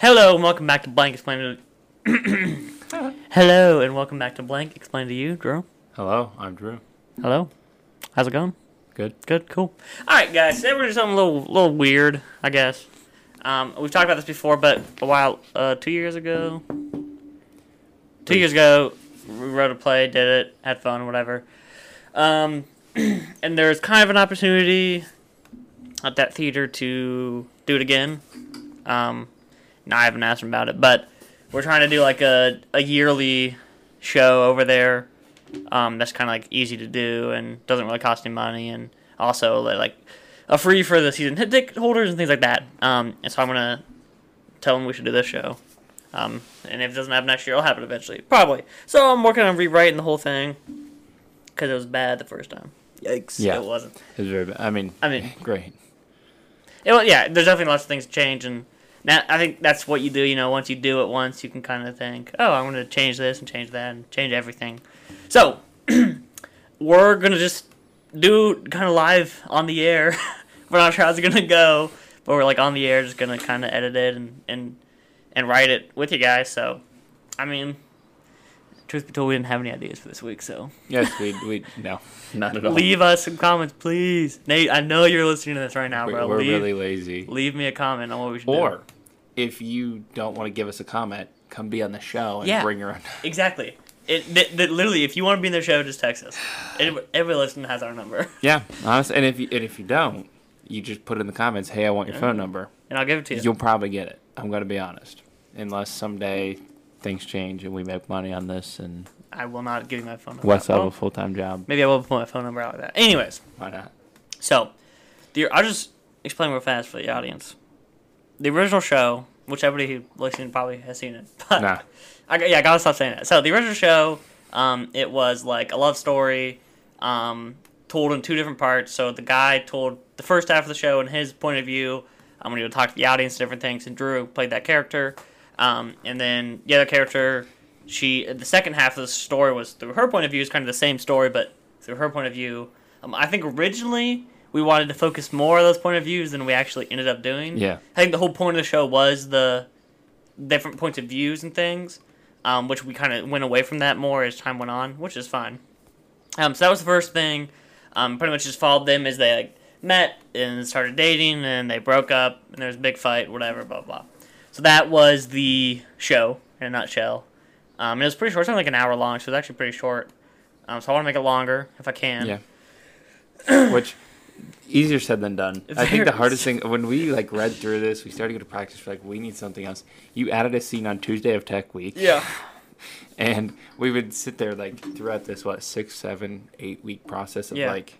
Hello and welcome back to Blank Explain to Hello and welcome back to Blank Explain to you, Drew. Hello, I'm Drew. Hello. How's it going? Good. Good, cool. Alright guys, today we're doing something a little little weird, I guess. Um, we've talked about this before, but a while uh, two years ago. Two years ago, we wrote a play, did it, had fun, whatever. Um, and there's kind of an opportunity at that theater to do it again. Um, no, I haven't asked him about it, but we're trying to do like a, a yearly show over there. Um, that's kind of like easy to do and doesn't really cost any money, and also like a free for the season ticket holders and things like that. Um, and so I'm gonna tell them we should do this show. Um, and if it doesn't happen next year, it'll happen eventually, probably. So I'm working on rewriting the whole thing because it was bad the first time. Yikes! Yeah. it wasn't. It was very bad. I mean, I mean, great. it, wa- yeah, there's definitely lots of things to change, and now I think that's what you do. You know, once you do it once, you can kind of think, oh, I'm going to change this and change that and change everything. So we're gonna just do kind of live on the air. we're not sure how it's gonna go, but we're like on the air, just gonna kind of edit it and and and write it with you guys. So, I mean. Truth be told, we didn't have any ideas for this week, so Yes, we we no, not at all. leave us some comments, please. Nate, I know you're listening to this right now, We- bro. We're leave, really lazy. leave me a comment on what we should do. Or if you don't want to give us a comment, come be on the show and Yeah. bring your own. Exactly. It literally, if you want to be in the show, just text us. Every, every listener has our number, Yeah, honestly. And if you and if you don't, you just put in the comments, "Hey, I want your phone number." and I'll give it to you. You'll probably get it. I'm gonna be honest. Unless someday things change and we make money on this and I will not give you my phone number. Wes will have Well, a full time job. maybe I will put my phone number out like that. Anyways, Why not? so the I'll just explain real fast for the audience. The original show, which everybody who listening probably has seen it, but Nah. I, yeah, I gotta stop saying that. So the original show, um, it was like a love story, um, told in two different parts. So the guy told the first half of the show in his point of view. I'm gonna talk to the audience, different things, and Drew played that character. Um, and then the other character, she the second half of the story was through her point of view. is kind of the same story, but through her point of view. Um, I think originally we wanted to focus more on those point of views than we actually ended up doing. Yeah. I think the whole point of the show was the different points of views and things, um, which we kind of went away from that more as time went on, which is fine. Um, so that was the first thing. Um, pretty much just followed them as they like met and started dating, and they broke up, and there was a big fight, whatever, blah blah. So that was the show in a nutshell. Um, and it was pretty short. It's only like an hour long, so it was actually pretty short. Um, so I want to make it longer if I can. Yeah. Which easier said than done. I think the hardest thing when we like read through this, we started to go to practice. We're like, we need something else. You added a scene on Tuesday of Tech Week, Yeah. and we would sit there like throughout this what six, seven, eight week process of Yeah. like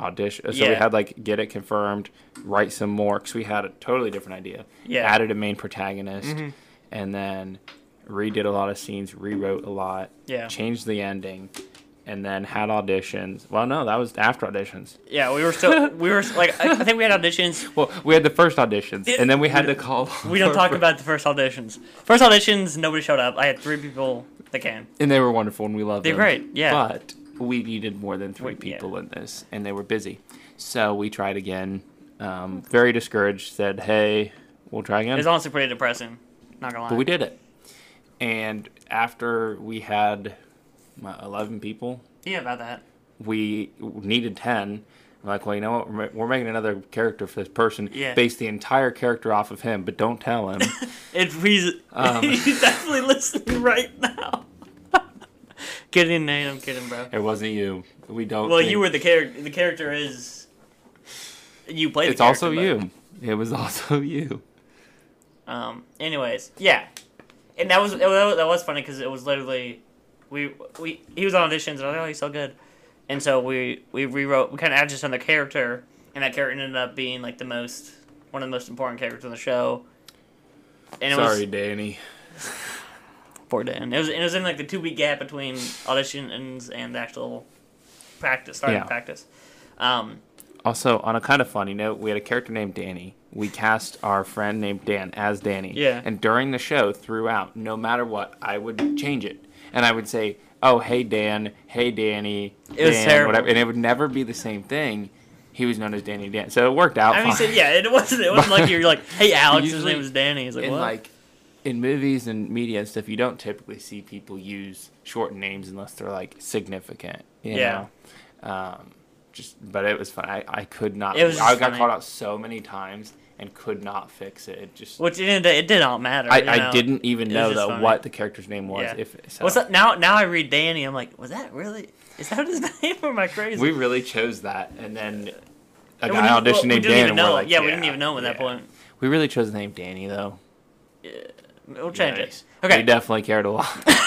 audition. So we had like get it confirmed, write some more because we had a totally different idea. Yeah. Added a main protagonist, Mhm. and then redid a lot of scenes, rewrote a lot, Yeah. changed the ending. And then had auditions. Well, no, that was after auditions. Yeah, we were still we were like I think we had auditions Well, we had the first auditions, It- and then we had to call. We don't talk about the first auditions. First auditions, nobody showed up. I had three people that came. And they were wonderful, and we loved them. They're great, yeah. But we needed more than three We- yeah. people in this, and they were busy. So we tried again. Um, very discouraged. Said, "Hey, we'll try It again." was honestly pretty depressing. Not gonna lie. but we did it. And after we had what, eleven people, Yeah, about that. we needed 10 I'm like well you know what we're, making another character for this person Yeah. base the entire character off of him but don't tell him It he's Um. he's definitely listening right now. kidding, Nate. I'm kidding, bro. it wasn't you we don't Well, think- you were the character. The character is you played. it's also but- you it was also you Um. Anyways, yeah, and that was that was, that was funny because it was literally we we he was on auditions and I was like, oh he's so good, and so we we rewrote we kind of added just another character and that character ended up being like the most one of the most important characters in the show. And it sorry was danny poor Dan. It was it was in like the two week gap between auditions and the actual practice starting Yeah. practice. Um. also on a kind of funny note we had a character named danny we cast our friend named dan as danny Yeah. and during the show throughout no matter what i would change it and i would say oh hey dan hey danny It was Dan, terrible. whatever and it would never be the same thing he was known as Danny Dan. So it worked out. I mean, so, yeah, it wasn't. It wasn't like you're like, hey, Alex, his name is Danny. He's like, in what? like in movies and media and stuff, you don't typically see people use shortened names unless they're like significant. You Yeah. Know? Um, just, but it was fun. I, I could not. It was I got funny. caught out so many times and could not fix it. It just. Which it, it did not matter. I, you know? I didn't even It know though funny. what the character's name was. Yeah. If so. What's that? Now, now I read Danny. I'm like, was that really? Is that his name? Or am I crazy? We really chose that, and then a And guy auditioned well, named didn't Dan, even and we're like, yeah, we didn't even know at that yeah. point. We really chose the name Danny though. Yeah, We'll change Nice. it. Okay. We definitely cared a lot.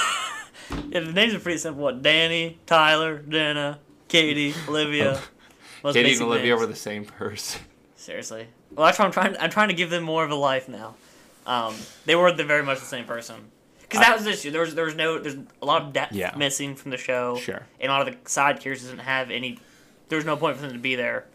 Yeah, the names are pretty simple. What? Danny, Tyler, Dana, Katie, Olivia. Oh. Katie and Olivia names. were the same person. Seriously. Well, that's why I'm trying. I'm trying to give them more of a life now. Um, they were the, very much the same person. Because that was the issue. There was there was no there's a lot of depth Yeah. missing from the show. Sure. And a lot of the side characters didn't have any. There was no point for them to be there,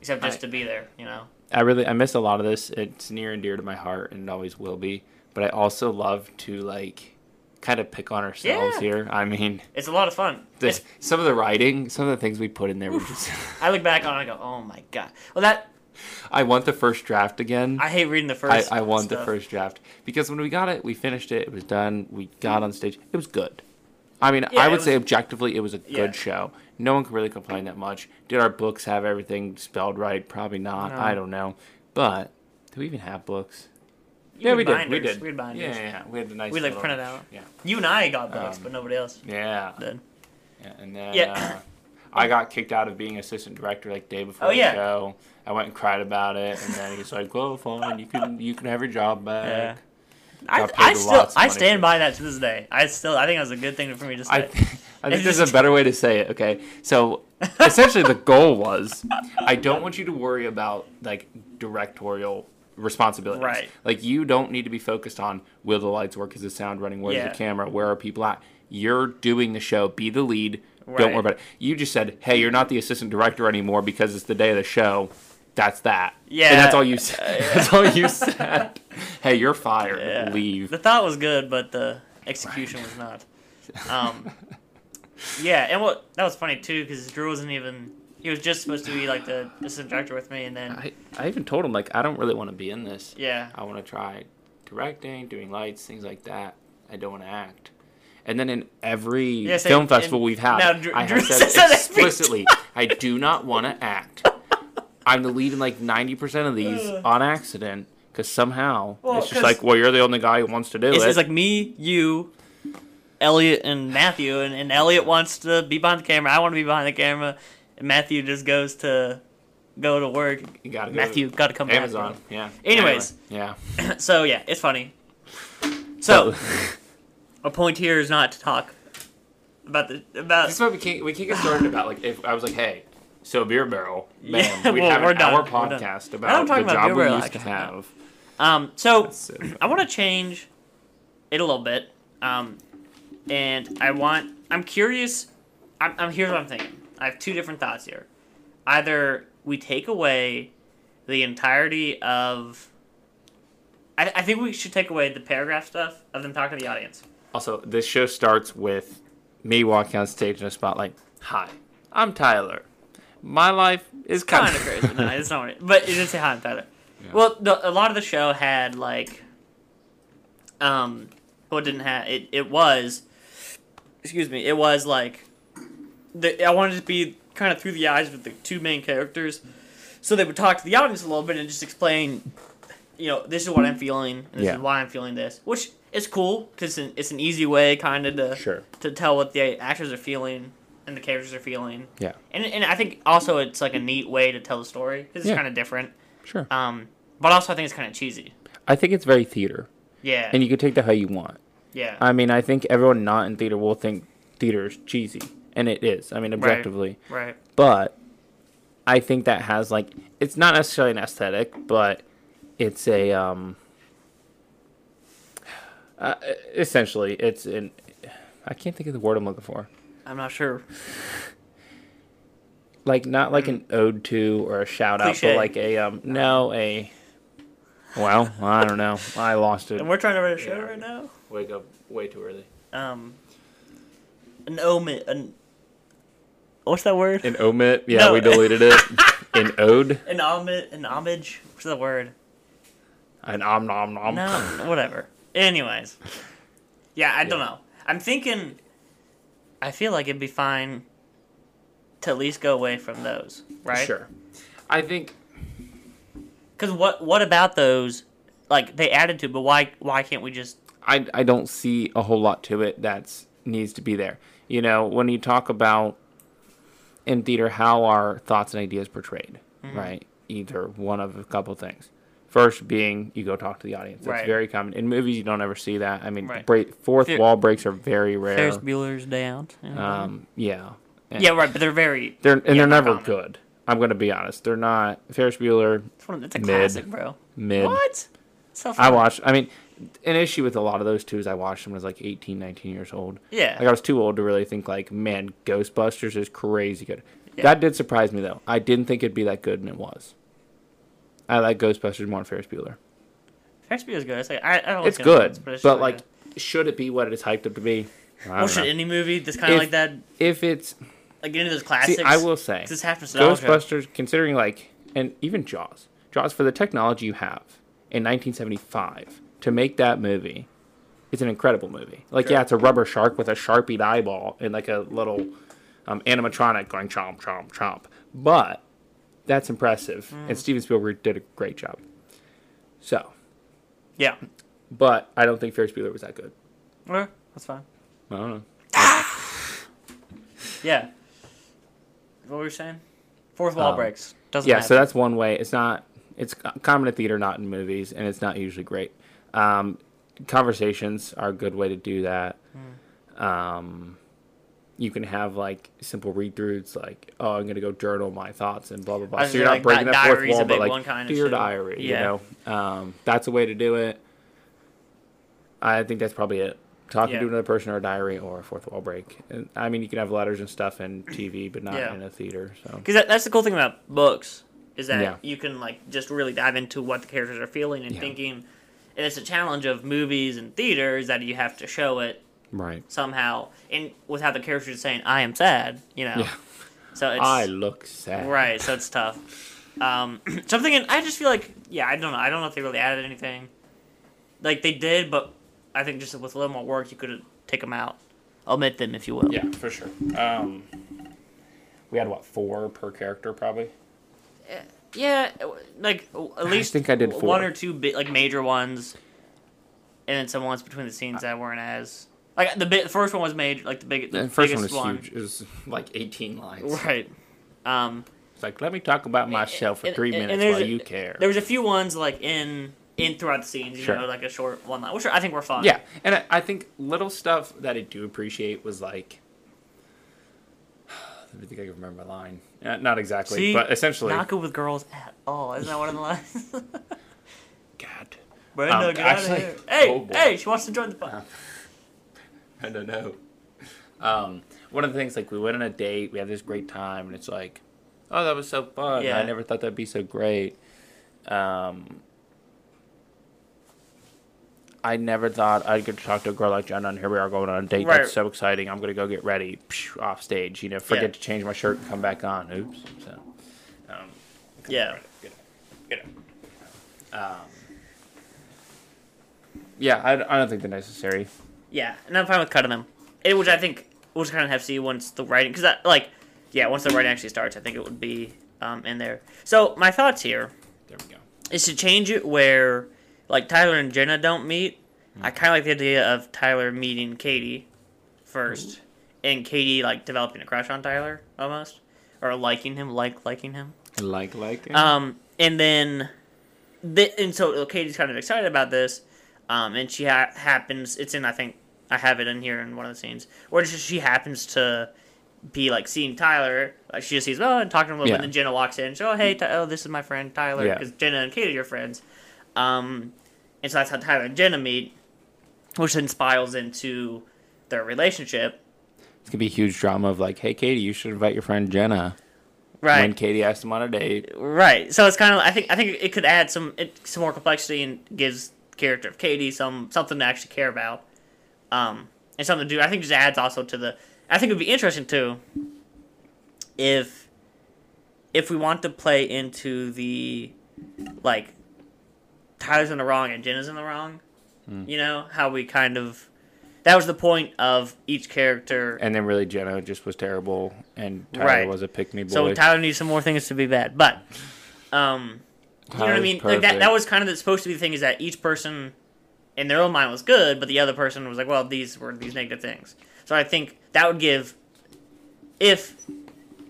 except just I- to be there. You know. I really I miss a lot of this. It's near and dear to my heart, and it always will be. But I also love to like kind of pick on ourselves Yeah. here. I mean, It's a lot of fun. this some of the writing, some of the things we put in there were just. I look back on it and I go, oh my god. Well, that I want the first draft again. I hate reading the first. I want the first draft because when we got it, we finished it. It was done. We got on stage. It was good. I mean, Yeah, I would was- say objectively, it was a good Yeah. show. No one could really complain that much. Did our books have everything spelled right? Probably not. No. I don't know. But do we even have books? You yeah, we did. We did. We had binders. Yeah, yeah, yeah. We had a nice. We like little- printed out. Yeah. You and I got books, Um, but nobody else Yeah. did. yeah. And then Yeah. uh, I oh. got kicked out of being assistant director like day before Oh, the yeah. show. I went and cried about it, and then he's like, "Well, fine. You can you can have your job back." Yeah. I, I still I stand by that to this day. I still I think that was a good thing for me to say. I, th- I think there's a better way to say it. Okay, so essentially the goal was, I don't want you to worry about like directorial responsibilities. Right. Like you don't need to be focused on will the lights work, is the sound running, where's Yeah. the camera, where are people at. You're doing the show. Be the lead. Don't worry about it. You just said, hey, you're not the assistant director anymore because it's the day of the show. That's that. Yeah. And that's all you said. That's all you said. hey, you're fired. Yeah. Leave. The thought was good, but the execution was not. Um, yeah, and what that was funny too because Drew wasn't even. He was just supposed to be like the assistant director with me, and then I, I even told him like I don't really want to be in this. yeah, I want to try directing, doing lights, things like that. I don't want to act. And then in every film festival and- we've had, now, Drew- I Drew have said says that every explicitly, I do not want to act. I'm the lead in like 90% of these on accident because somehow Well, it's just like, well, you're the only guy who wants to do it's, it. it's like me, you, Elliot, and Matthew, and, and Elliot wants to be behind the camera. I want to be behind the camera, and Matthew just goes to go to work. you gotta go Matthew got to come Amazon. back. Yeah. Anyways. Anyway, Yeah. so yeah, it's funny. So a point here is not to talk about the about. This is why we can't we can't get started about like if I was like, hey, so beer barrel, bam, Yeah, we'd well, have we're an done, hour podcast about the about job we used to have. Um, so So- I want to change it a little bit. Um, and I want. I'm curious. I'm, I'm here's what I'm thinking. I have two different thoughts here. Either we take away the entirety of. I, I think we should take away the paragraph stuff of them talking to the audience. Also, this show starts with me walking on stage in a spotlight. Hi, I'm Tyler. My life is kind kind of crazy. No, it's not. what it- But it didn't say hi, I'm Tyler. Well, the, a lot of the show had like, um, what didn't have it. It was, excuse me. It was like, the I wanted to be kind of through the eyes of the two main characters, so they would talk to the audience a little bit and just explain, you know, this is what I'm feeling. And this Yeah. is why I'm feeling this, which is cool because it's, an- it's an easy way kind of to Sure. to tell what the actors are feeling and the characters are feeling. Yeah. And, and I think also it's like a neat way to tell the story because it's Yeah. kind of different. Sure. Um, but also I think it's kind of cheesy. I think it's very theater, Yeah. and you can take that how you want. yeah. I mean, I think everyone not in theater will think theater is cheesy, and it is. I mean, objectively. right. But I think that has like it's not necessarily an aesthetic, but it's a um. Uh, essentially, it's an. I can't think of the word I'm looking for. I'm not sure. like not like an ode to or a shout out, Cliche. but like a um no a. Well, I don't know. I lost it. And we're trying to write a show Yeah. right now. Wake up way too early. Um, an omit. An what's that word? An omit? Yeah, No. we deleted it. An ode? An homage. An homage. What's the word? An om nom nom. No, whatever. Anyways, yeah, I don't know. I'm thinking. I feel like it'd be fine to at least go away from those, right? Sure. I think Because what what about those? Like they added to, but why why can't we just? I, I don't see a whole lot to it that's needs to be there. You know, when you talk about in theater how are thoughts and ideas portrayed, Mm-hmm. right? Either one of a couple things. First being you go talk to the audience. That's Right. very common. In movies you don't ever see that. I mean, Right. break, fourth Fer- wall breaks are very rare. Ferris Bueller's Day Out. Um, yeah. And yeah, right, but they're very. They're and yeah, they're never common. good. I'm gonna be honest. They're not Ferris Bueller It's, one of, it's a Mid. classic, bro. mid. What? So I fun. watched. I mean, an issue with a lot of those two is I watched them when I was like 18, 19 years old. Yeah. Like I was too old to really think like, man, Ghostbusters is crazy good. Yeah. That did surprise me though. I didn't think it'd be that good, and it was. I like Ghostbusters more than Ferris Bueller. Ferris Bueller's good. It's like I, I don't. It's good, it, but, it's really like, good. should it be what it is hyped up to be? I Well, should know. any movie that's kind of like that, If it's like get into those classics? see, I will say, This half. Ghostbusters, considering like, and even Jaws, Jaws for the technology you have in 1975 to make that movie, it's an incredible movie. Like, Sure. yeah, it's a rubber shark with a sharpied eyeball and like a little um, animatronic going chomp chomp chomp, but that's impressive. Mm. And Steven Spielberg did a great job. So, Yeah. but I don't think Ferris Bueller was that good. Well, that's fine. I don't know. Yeah. What were you saying? Fourth wall Um, breaks. Doesn't yeah, matter. so that's one way. It's not. It's common in theater, not in movies, and it's not usually great. Um, conversations are a good way to do that. Hmm. Um, you can have like simple read-throughs, like, "Oh, I'm gonna go journal my thoughts and blah blah blah." So you're gonna not breaking that fourth wall, but like, one kinda do your too. diary. Yeah. You know, um, that's a way to do it. I think that's probably it. Talking Yeah. to another person or a diary or a fourth wall break. And, I mean, you can have letters and stuff in TV, but not Yeah. in a theater. So Because that, that's the cool thing about books is that Yeah. you can like just really dive into what the characters are feeling and thinking. And it's a challenge of movies and theaters that you have to show it right. somehow, and without the characters saying "I am sad," you know. Yeah. So it's I look sad. right. So it's tough. Um, so I'm thinking. I just feel like yeah. I don't know. I don't know if they really added anything. Like they did, but I think just with a little more work, you could take them out, omit them if you will. Yeah, for sure. Um, we had what four per character, probably. Yeah, like at least I think I did four. one or two bi- like major ones, and then some ones between the scenes that weren't as like the bit. The first one was made like the big. The, The first one biggest was huge. It was like 18 lines. Right. Um, It's like, let me talk about myself for and- three and- and minutes there's while a- you care. there was a few ones like in in throughout the scenes, you Sure. know, like a short one line, which I think were fun. Yeah, and I, I think little stuff that I do appreciate was like. Let me think I can remember my line. Uh, not exactly, See, but essentially. not good with girls at all. Isn't that one of the lines? God. Brenda, Um, get out actually- of here. Hey, oh, hey, she wants to join the fun. I don't know. Um, one of the things, like, we went on a date, we had this great time, and it's like, oh, that was so fun. Yeah. I never thought that'd be so great. Um, I never thought I'd get to talk to a girl like Jenna, and here we are going on a date. Right. That's so exciting. I'm going to go get ready psh, off stage. You know, forget Yeah. to change my shirt and come back on. Oops. So, um, Yeah. Get it. Get it. Um, yeah, I, I don't think they're necessary. Yeah, and I'm fine with cutting them. It, which I think we'll just kind of have to see once the writing, because like, yeah, once the writing actually starts, I think it would be um, in there. So my thoughts here There we go. is to change it where like Tyler and Jenna don't meet. I kind of like the idea of Tyler meeting Katie first, and Katie like developing a crush on Tyler almost, or liking him, like liking him. Like, like. Um, and then, the, and so Katie's kind of excited about this, um, and she ha- happens. It's in I think I have it in here in one of the scenes where just she happens to be like seeing Tyler. Like she just sees oh and talking to him a little Yeah. bit. And then Jenna walks in. So oh hey Ty- oh this is my friend Tyler Yeah. because Jenna and Katie are friends. Um, and so that's how Tyler and Jenna meet, which then spirals into their relationship. It's gonna be a huge drama of like, hey, Katie, you should invite your friend Jenna. Right. When Katie asked him on a date. Right. So it's kind of I think I think it could add some it, some more complexity and gives character of Katie some something to actually care about, um, and something to do. I think just adds also to the. I think it would be interesting too. If if we want to play into the like Tyler's in the wrong and Jenna's in the wrong, Hmm. you know how we kind of that was the point of each character. And then really Jenna just was terrible, and Tyler Right. was a pick me boy. So Tyler needs some more things to be bad, but um, you know what I mean. Like that. That was kind of the, supposed to be the thing is that each person in their own mind was good, but the other person was like, well, these were these negative things. So I think that would give if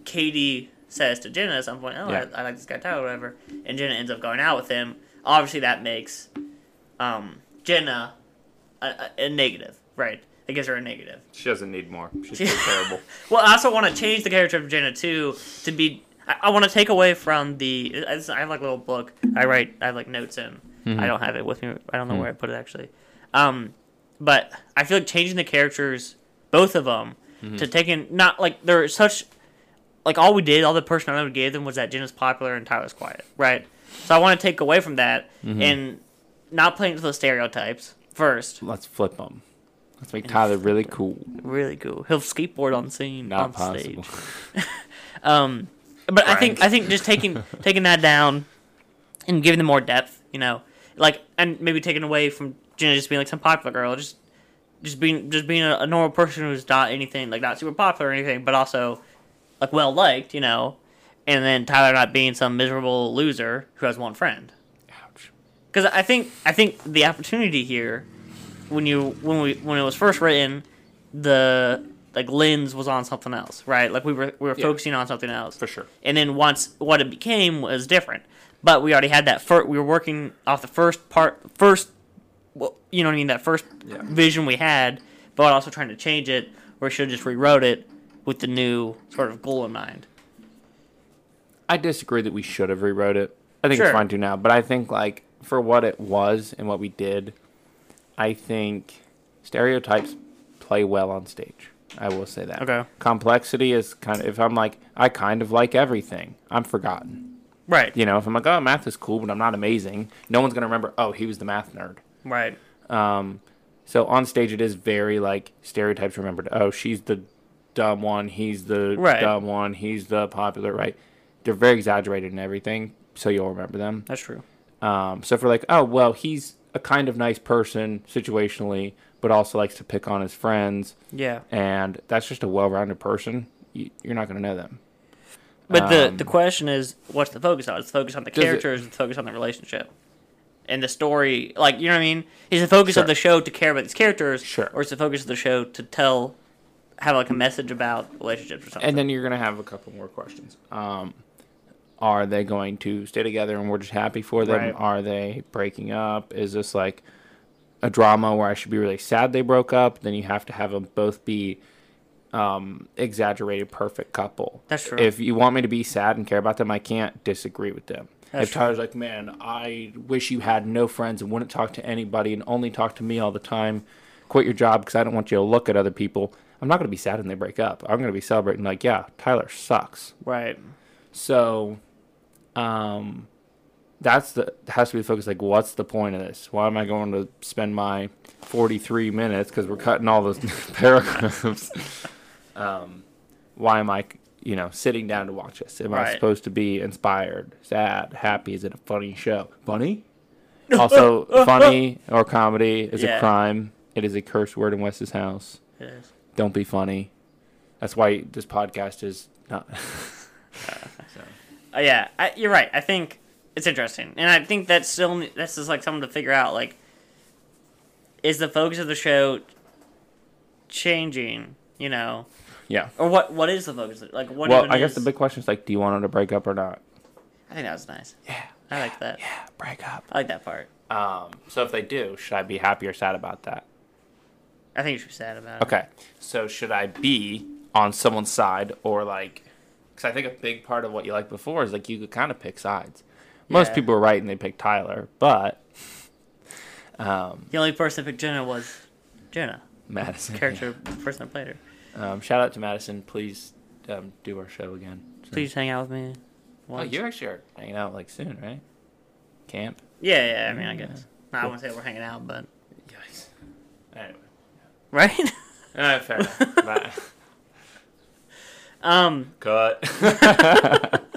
Katie says to Jenna at some point, "Oh, Yeah. I, I like this guy Tyler, whatever," and Jenna ends up going out with him. Obviously, that makes um, Jenna a, a, a negative, right? It gives her a negative. She doesn't need more. She's still terrible. Well, I also want to change the character of Jenna too to be. I, I want to take away from the. I I have like a little book. I write. I have like notes in. I don't have it with me. I don't know where I put it actually. Um, but I feel like changing the characters, both of them, to taking not like they're such. Like all we did, all the personality we gave them was that Jenna's popular and Tyler's quiet, right? So I want to take away from that and not play into those stereotypes first. Let's flip them. Let's make Tyler really cool. Really cool. He'll skateboard on scene Not on possible. stage. Um, but I think I think just taking taking that down and giving them more depth, you know, like and maybe taking away from Jenna just being like some popular girl, just just being just being a, a normal person who's not anything like not super popular or anything, but also like well liked, you know, and then Tyler not being some miserable loser who has one friend. Ouch. Because I think I think the opportunity here, when you when we when it was first written, the like lens was on something else, right? Like we were we were Yeah. focusing on something else, For sure. and then once what it became was different. But we already had that. Fir- we were working off the first part, first, well, you know what I mean, that first Yeah. vision we had, but also trying to change it, or should have just rewrote it with the new sort of goal in mind. I disagree that we should have rewrote it. I think Sure. it's fine to now, but I think like for what it was and what we did, I think stereotypes play well on stage. I will say that. Okay. Complexity is kind of if I'm like I kind of like everything, I'm forgotten. Right. You know, if I'm like, oh, math is cool, but I'm not amazing, no one's gonna remember. Oh, he was the math nerd. Right. Um, so on stage, it is very like stereotypes remembered. Oh, she's the dumb one. He's the Right. dumb one. He's the popular. Right? They're very exaggerated in everything, so you'll remember them. That's true. Um, so if we're like, oh well, he's a kind of nice person situationally, but also likes to pick on his friends, Yeah. and that's just a well-rounded person. You, you're not going to know them. But the Um, the question is, what's the focus on? Is the focus on the Does it- characters? Is the focus on the relationship? And the story, like you know what I mean? Is the focus of the show to care about these characters, Sure. or is the focus of the show to tell, have like a message about relationships or something? And then you're going to have a couple more questions. Um, are they going to stay together and we're just happy for them? Right. Are they breaking up? Is this like a drama where I should be really sad they broke up? Then you have to have them both be um, exaggerated, perfect couple. That's true. If you want me to be sad and care about them, I can't disagree with them. That's if Tyler's like, man, I wish you had no friends and wouldn't talk to anybody and only talk to me all the time, quit your job because I don't want you to look at other people. I'm not going to be sad when they break up. I'm going to be celebrating like, yeah, Tyler sucks. right. So, um, that's the has to be the focus. Like, what's the point of this? Why am I going to spend my 43 minutes because we're cutting all those paragraphs? Um, why am I, you know, sitting down to watch this? Am I supposed to be inspired, sad, happy? Is it a funny show? Funny? Also, funny or comedy is Yeah. a crime. It is a curse word in Wes's house. It is. Don't be funny. That's why this podcast is not. Uh, yeah, I, you're right. I think it's interesting, and I think that's still that's just like something to figure out. Like, is the focus of the show changing? You know, yeah. or what? What is the focus? Like, what? Well, I guess is- the big question is like, do you want them to break up or not? I think that was nice. Yeah. I like that. Yeah, break up. I like that part. Um, so if they do, should I be happy or sad about that? I think you should be sad about it. Okay. So should I be on someone's side or like? Because I think a big part of what you liked before is like you could kind of pick sides. Most Yeah. people were right and they picked Tyler, but um, The only person that picked Jenna was Jenna, Madison. character, the person that played her. Um, shout out to Madison. Please um, do our show again. Please hang out with me. Oh, you actually are hanging out like soon, right? Camp. Yeah, yeah. I mean, I Yeah. guess. No, I Cool. wouldn't say we're hanging out, but Yikes. Anyway. right. All right, fair enough. Bye. um. Cut.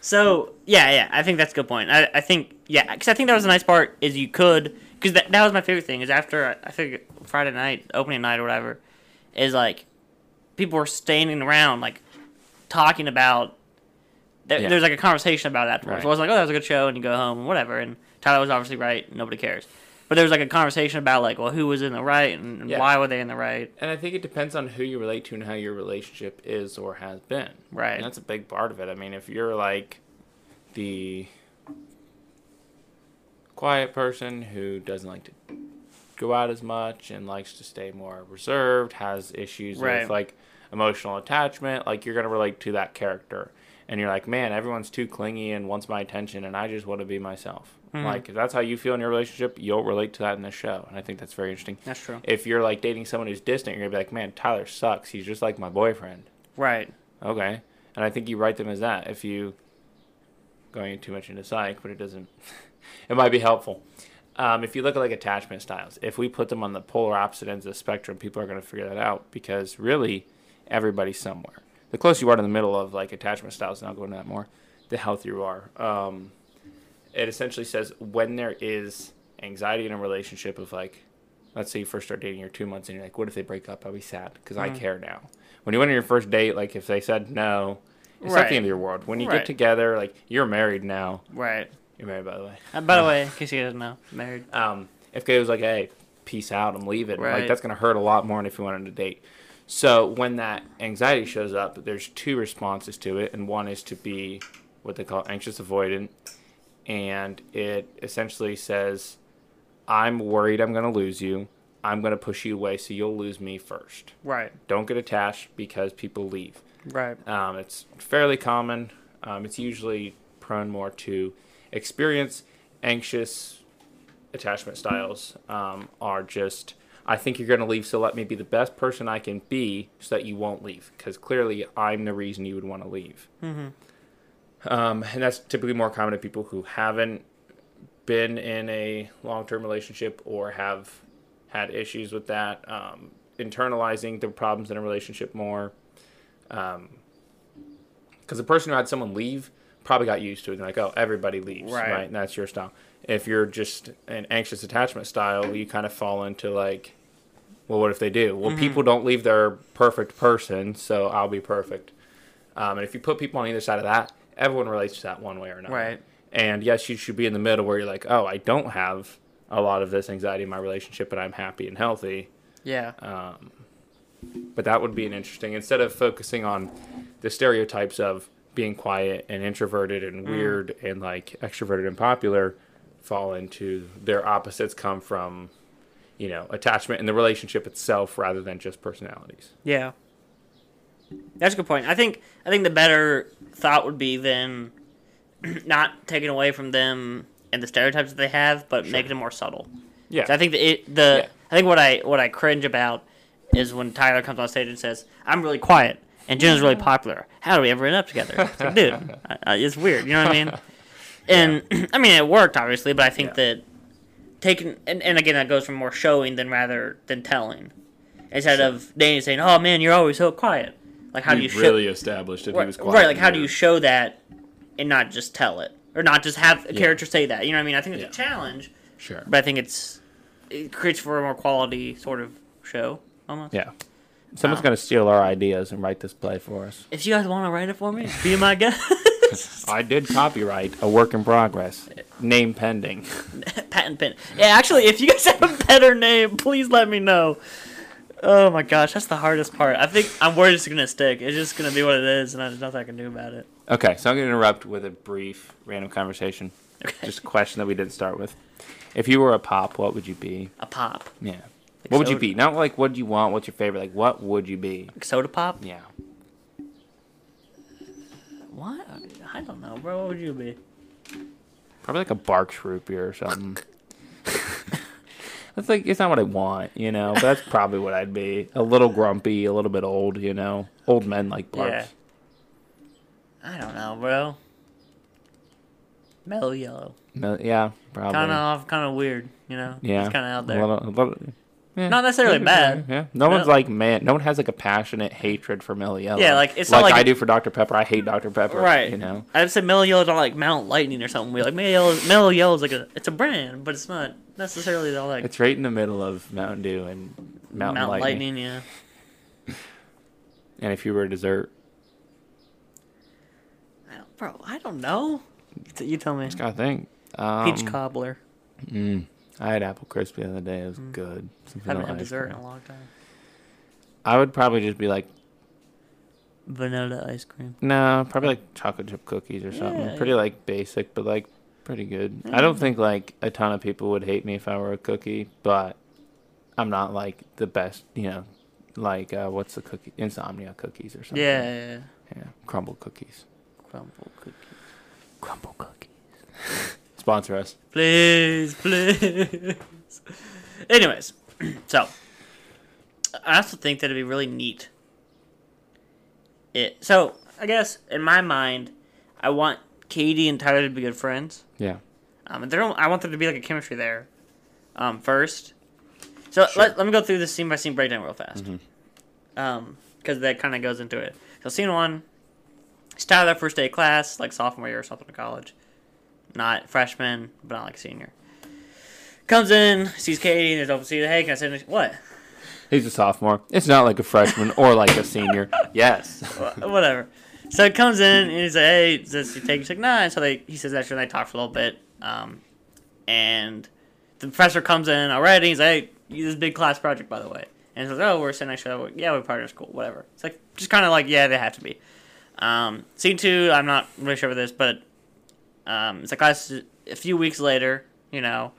So yeah, yeah, I think that's a good point. I, I think yeah, because I think that was a nice part is you could because that, that was my favorite thing is after I think Friday night opening night or whatever is like people were standing around like talking about. There, Yeah. There's like a conversation about it afterwards. Right. It wasn't like oh that was a good show and you go home whatever and Tyler was obviously right nobody cares. But there was like a conversation about like well who was in the right and, and Yeah. why were they in the right And I think it depends on who you relate to and how your relationship is or has been. Right. And that's a big part of it. I mean, if you're like the quiet person who doesn't like to go out as much and likes to stay more reserved, has issues Right. with like emotional attachment, like you're going to relate to that character. And you're like, man, everyone's too clingy and wants my attention, and I just want to be myself. Mm-hmm. Like, if that's how you feel in your relationship, you'll relate to that in this show. And I think that's very interesting that's true if you're like dating someone who's distant, you're gonna be like, man, Tyler sucks. He's just like my boyfriend. right Okay, and I think you write them as that. If you going too much into psych, but it doesn't. it might be helpful. Um, if you look at like attachment styles, if we put them on the polar opposite ends of the spectrum, people are going to figure that out because really, everybody's somewhere. The closer you are to the middle of like attachment styles, and I'll go into that more, the healthier you are. Um, it essentially says when there is anxiety in a relationship of like, let's say you first start dating, you're two months, and you're like, what if they break up? I'll be sad because I care now. When you went on your first date, like if they said no, it's not the end of your world. When you Right. get together, like you're married now. right. You're married, by the way. Uh, by the way, in case you guys know, married. Um, if Kay was like, "Hey, peace out, I'm leaving," Right. like that's gonna hurt a lot more than if you went on a date. So when that anxiety shows up, there's two responses to it, and one is to be what they call anxious avoidant, and it essentially says, "I'm worried I'm gonna lose you. I'm gonna push you away, so you'll lose me first. Right. Don't get attached because people leave." Right. Um, it's fairly common. Um, it's usually prone more to experience anxious attachment styles. Um, are just, I think you're going to leave, so let me be the best person I can be so that you won't leave. Because clearly, I'm the reason you would want to leave. Um, and that's typically more common to people who haven't been in a long term relationship or have had issues with that. Um, internalizing the problems in a relationship more because the person who had someone leave probably got used to it. They're like, oh, everybody leaves, Right. right? And that's your style. If you're just an anxious attachment style, you kind of fall into like, well, what if they do? Mm-hmm. Well, people don't leave their perfect person, so I'll be perfect. Um, and if you put people on either side of that, everyone relates to that one way or another. Right. And yes, you should be in the middle where you're like, oh, I don't have a lot of this anxiety in my relationship, but I'm happy and healthy Yeah. Um, but that would be an interesting instead of focusing on the stereotypes of being quiet and introverted and mm. weird and like extroverted and popular fall into their opposites come from you know attachment and the relationship itself rather than just personalities Yeah. That's a good point. I think I think the better thought would be then not taking away from them and the stereotypes that they have, but making it more subtle. yeah So I think the, it, the Yeah. I think what I what I cringe about is when Tyler comes on stage and says, "I'm really quiet and Jenna's really popular. How do we ever end up together?" It's like, dude, I, I, it's weird. You know what I mean? And I mean, it worked obviously, but I think Yeah. that taking and, and again that goes from more showing than rather than telling. Instead of Danny saying, "Oh man, you're always so quiet." Like how do you show? established that right, right, like how do you show that and not just tell it or not just have a Yeah. character say that? You know what I mean? I think it's Yeah. a challenge, sure but I think it's it creates for a more quality sort of show almost. yeah someone's going to steal our ideas and write this play for us If you guys want to write it for me, be my guest. i did copyright a work in progress name pending Patent pen. Yeah, actually, if you guys have a better name, please let me know. Oh my gosh, that's the hardest part. I think I'm worried it's gonna stick. It's just gonna be what it is, and there's nothing I can do about it. okay so i'm going to interrupt with a brief random conversation Okay. just a question that we didn't start with if you were a pop what would you be a pop, Yeah. What would you be? Not like what do you want, what's your favorite, like what would you be? like soda pop. Yeah. What? I don't know, bro. What would you be? Probably like a Barq's root beer or something. That's like it's not what I want, you know, but that's probably what I'd be. A little grumpy, a little bit old, you know. Old men like Barq's. Yeah. I don't know, bro. Mello Yello. No, yeah, probably. Kind of off, kind of weird, you know. yeah. It's kind of out A there. little- a little- Yeah. Not necessarily bad. Yeah. No one's No. like man. No one has like a passionate hatred for Mello Yello. Yeah, like, it's like, not like I a- do for Dr Pepper. I hate Dr Pepper. Right. You know. I'd say Mello Yello don't like Mount Lightning or something. We like Mello Yello. Mello Yello is like a it's a brand, but it's not necessarily all like It's right in the middle of Mountain Dew and Mountain Mount Lightning. Lightning. Yeah. And if you were a dessert, I don't- Bro, I don't know. You, t- you tell me. gotta think. Um, Peach cobbler. Mm, I had apple crisp the other day. It was good. Some Haven't had dessert in a long time. I would probably just be like, Vanilla ice cream. no, probably like chocolate chip cookies or something. Yeah, pretty yeah. like basic, but like pretty good. I don't Mm. think like a ton of people would hate me if I were a cookie, but I'm not like the best. You know, like uh, what's the cookie? Insomnia cookies or something. Yeah, yeah, yeah. yeah, Crumbl cookies. Crumbl cookies. Crumbl cookies. Sponsor us. Please, please. Anyways, so I also think that it'd be really neat. It so I guess in my mind, I want Katie and Tyler to be good friends. Yeah. Um, don't- I want there to be like a chemistry there. Um, first. So Sure. let, let me go through this scene by scene breakdown real fast. Mhm. Um, because that kind of goes into it. So scene one, it's Tyler first day of class, like sophomore year or something in college. Not freshman, but not like senior. Comes in, sees Katie, and there's open seat. Hey, can I sit in? What? He's a sophomore. It's not like a freshman or like a senior. Yes. Wha- Whatever. So he comes in and he's like, "Hey, does this you take?" She's like, "Nah." And so they, he says that, and they talk for a little bit. Um, and the professor comes in already. He's like, "Hey, this big class project, by the way." And he's like, "Oh, we're sitting next to other. Yeah, we're partners. Cool, whatever." It's like just kind of like, yeah, they have to be. Um, scene two, I'm not really sure about this, but um, it's like last, a few weeks later. You know,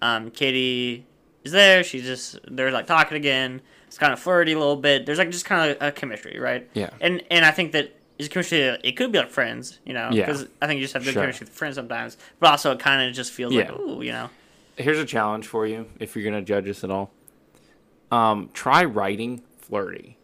um, Katie is there. She's just they're like talking again. It's kind of flirty a little bit. There's like just kind of a chemistry, right? Yeah. And and I think that is chemistry. It could be like friends, you know, Yeah. because I think you just have good Sure. chemistry with friends sometimes. But also, it kind of just feels Yeah. like, ooh, you know, Here's a challenge for you if you're gonna judge us at all. Um, try writing flirty.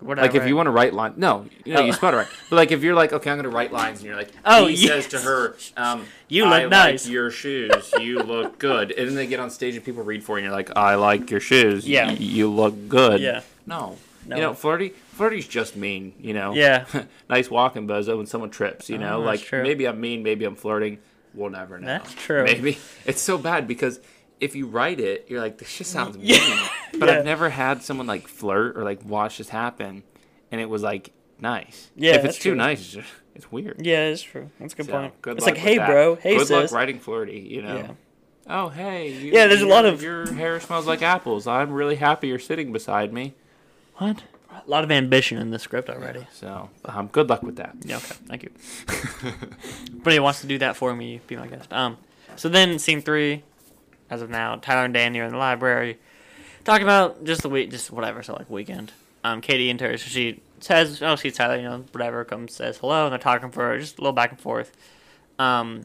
Whatever. Like if you want to write lines, no, you know Oh. you spell it right. But like if you're like, okay, I'm gonna write lines, and you're like, Oh, he yes. says to her, um, You I look nice." Like your shoes, you look good. And then they get on stage and people read for you, and you're like, I like your shoes. Yeah. you look good. Yeah. No. No. You know, flirty, flirty's just mean. You know. Yeah. nice walking, Bozo, when someone trips. You know, Oh, like true. maybe I'm mean, maybe I'm flirting. We'll never know. That's true. Maybe it's so bad because if you write it, you're like, this just sounds mean. Yeah. But Yeah. I've never had someone like flirt or like watch this happen, and it was like nice. Yeah, If it's too true. nice, it's, just, it's weird. yeah, it's true. That's a good So, point. good it's like, hey, that. bro, hey, good sis. luck writing flirty. You know. Yeah. Oh hey. You, Yeah, there's a lot of- your hair smells like apples. I'm really happy you're sitting beside me. What? A lot of ambition in the script already. So um, good luck with that. Yeah, okay, thank you. but he wants to do that for me. Be my guest. Um, so then scene three, as of now, Tyler and Danny are in the library, talking about just the week, just whatever. So like weekend. Um, Katie enters. She says, "Oh, she's Tyler. You know, whatever." Comes says hello, and they're talking for just a little back and forth. Um,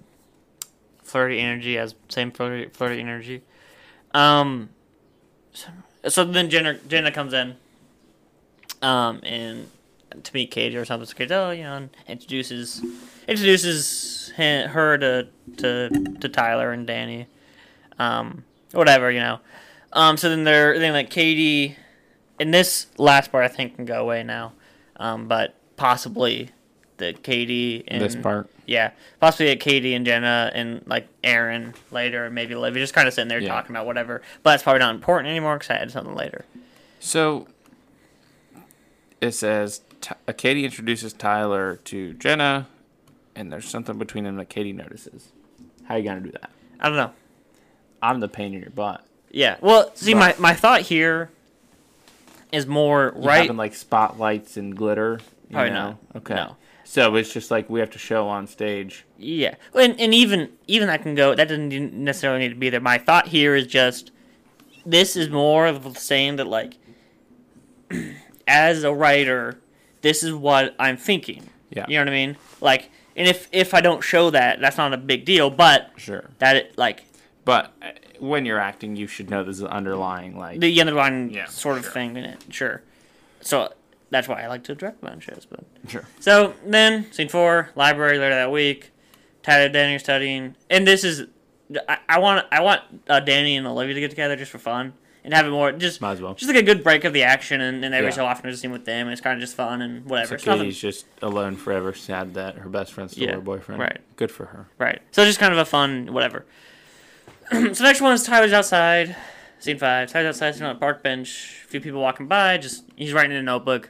flirty energy as same flirty flirty energy. Um, so, so then Jenna Jenna comes in. Um, and to meet Katie or something. So Katie, oh, you know, introduces introduces her to to to Tyler and Danny, um, whatever you know. Um, so then they're then like Katie, and this last part I think can go away now, um, but possibly the Katie and This part. yeah, possibly at Katie and Jenna and like Aaron later, and maybe Olivia, just kind of sitting there Yeah. talking about whatever. But that's probably not important anymore because I had something later. So it says Katie introduces Tyler to Jenna, and there's something between them that Katie notices. How you gonna do that? I don't know. I'm the pain in your butt. Yeah. Well, see, But- my, my thought here is more right. having like spotlights and glitter. You Probably know? not. Okay. No. So it's just like we have to show on stage. Yeah. And, and even even that can go. That doesn't necessarily need to be there. My thought here is just this is more of saying that like as a writer, this is what I'm thinking. Yeah. You know what I mean? Like, and if if I don't show that, that's not a big deal. But Sure. that it, like But uh, when you're acting, you should know there's an underlying like. the underlying Yeah, sort of sure. thing in it. Sure. So that's why I like to direct my own shows. But Sure. So then, scene four, library later that week. Tyler Danny are studying, and this is I, I want I want uh, Danny and Olivia to get together just for fun and have it more just Might as well. just like a good break of the action and, and every Yeah. so often there's a scene with them and it's kind of just fun and whatever. So Katie's just alone forever, sad that her best friend's still Yeah, her boyfriend. right. Good for her. Right. So it's just kind of a fun whatever. so next one is Tyler's outside. Scene five. Tyler's outside sitting on a park bench. A few people walking by. Just he's writing in a notebook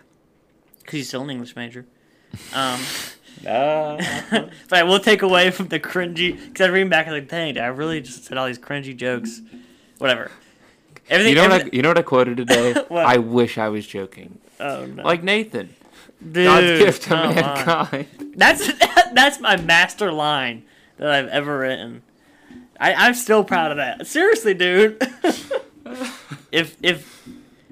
because he's still an English major. Um, Uh, but I will take away from the cringy because I read back. Was like, dang, I really just said all these cringy jokes. Whatever. Everything. you know what? I, you know what I quoted today? I wish I was joking. oh no. Like Nathan, Dude, God's gift to come on. mankind. That's that's my master line that I've ever written. I, I'm still proud of that. Seriously, dude. if if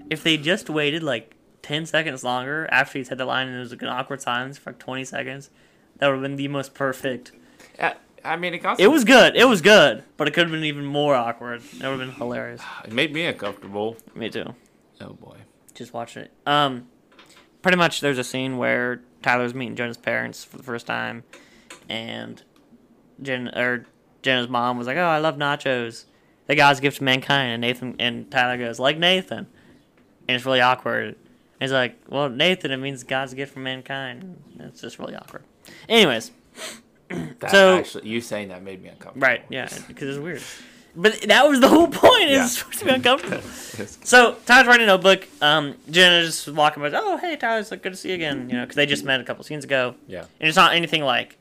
if they just waited like ten seconds longer after he said the line and it was like an awkward silence for like twenty seconds, that would have been the most perfect. Uh, I mean, it got It was good. It was good, but it could have been even more awkward. It would have been hilarious. It made me uncomfortable. Me too. Oh boy. Just watching it. Um, pretty much there's a scene where Tyler's meeting Jenna's parents for the first time, and Jen or Jenna's mom was like, "Oh, I love nachos. The God's gift to mankind." And Nathan and Tyler goes, "Like Nathan," and it's really awkward. And he's like, "Well, Nathan, it means God's gift for mankind." It's just really awkward. Anyways, That So- actually, you saying that made me uncomfortable. right? Yeah, because it's weird. But that was the whole point. Yeah. It's supposed to be uncomfortable. So Tyler's writing a notebook. Um, Jenna just walking by. Oh, hey, Tyler, it's good to see you again. You know, because they just met a couple scenes ago, Yeah. and it's not anything like,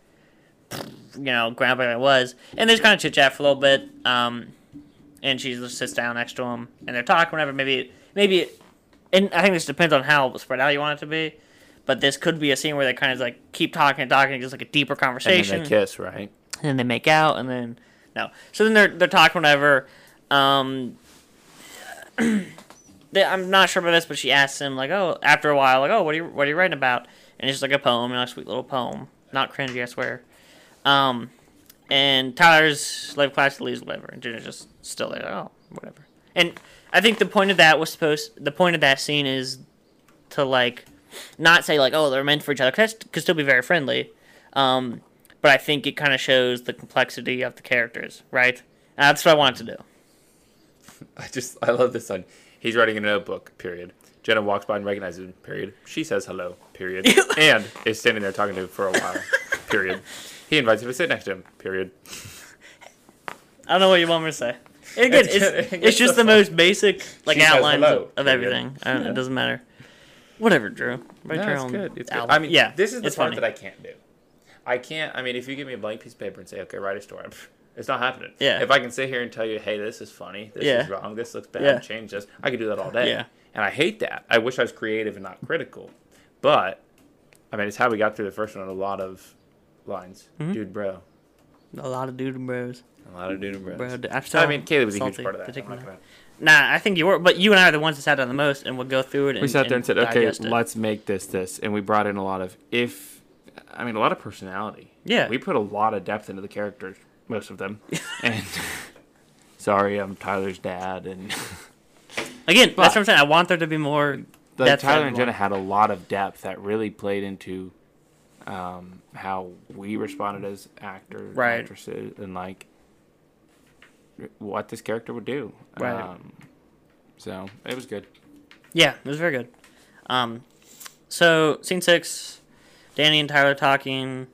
you know, groundbreaking it was. And they just kind of chit chat for a little bit. Um, and she just sits down next to him, and they're talking. Whatever, maybe, maybe, and I think this depends on how spread out you want it to be. But this could be a scene where they kind of like keep talking and talking, just like a deeper conversation. And then they kiss, right? and then they make out, and then no. So then they're they're talking whatever. Um, they, I'm not sure about this, but she asks him like, oh, after a while, like, oh, what are you what are you writing about? And it's just like a poem, you know, a sweet little poem, not cringy, I swear. Um, and Tyler's like class leaves whatever, and Jenna's just still there, oh, whatever. And I think the point of that was supposed. The point of that scene is to like not say like, oh, they're meant for each other, because could still be very friendly. Um, but I think it kind of shows the complexity of the characters, right? And that's what I wanted to do. I just I love this one. He's writing in a notebook. Period. Jenna walks by and recognizes him. Period. She says hello. Period. and is standing there talking to him for a while. Period. He invites you to sit next to him. Period. I don't know what you want me to say. Again, It's- it's, it's just the most basic like She hello, of, of everything. I don't, it doesn't matter. Whatever, Drew. Write No, your it's own good. It's good. I mean, yeah, this is the part funny. that I can't do. I can't. I mean, if you give me a blank piece of paper and say, "Okay, write a story," it's not happening. Yeah. If I can sit here and tell you, "Hey, this is funny. This Yeah. is wrong. This looks bad. Yeah. Change this," I could do that all day. Yeah. And I hate that. I wish I was creative and not critical. But I mean, it's how we got through the first one. A lot of lines, Mm-hmm. dude, bro. a lot of dude and bros. A lot of dude and bros. Bro, I'm still I mean, Kaylee was a huge part of that. take I'm not gonna- Nah, I think you were, but you and I are the ones that sat down the most and would go through it. And, we sat there and said, "Okay, it. let's make this this," and we brought in a lot of if. I mean, a lot of personality. Yeah. we put a lot of depth into the characters, most of them. and sorry, I'm Tyler's dad, and Again, But- that's what I'm saying. I want there to be more. the depth Tyler and. Jenna had a lot of depth that really played into um, how we responded as actors, Right. actresses, and like what this character would do. Right. Um, so it was good. Yeah, it was very good. Um, so scene six, Danny and Tyler talking.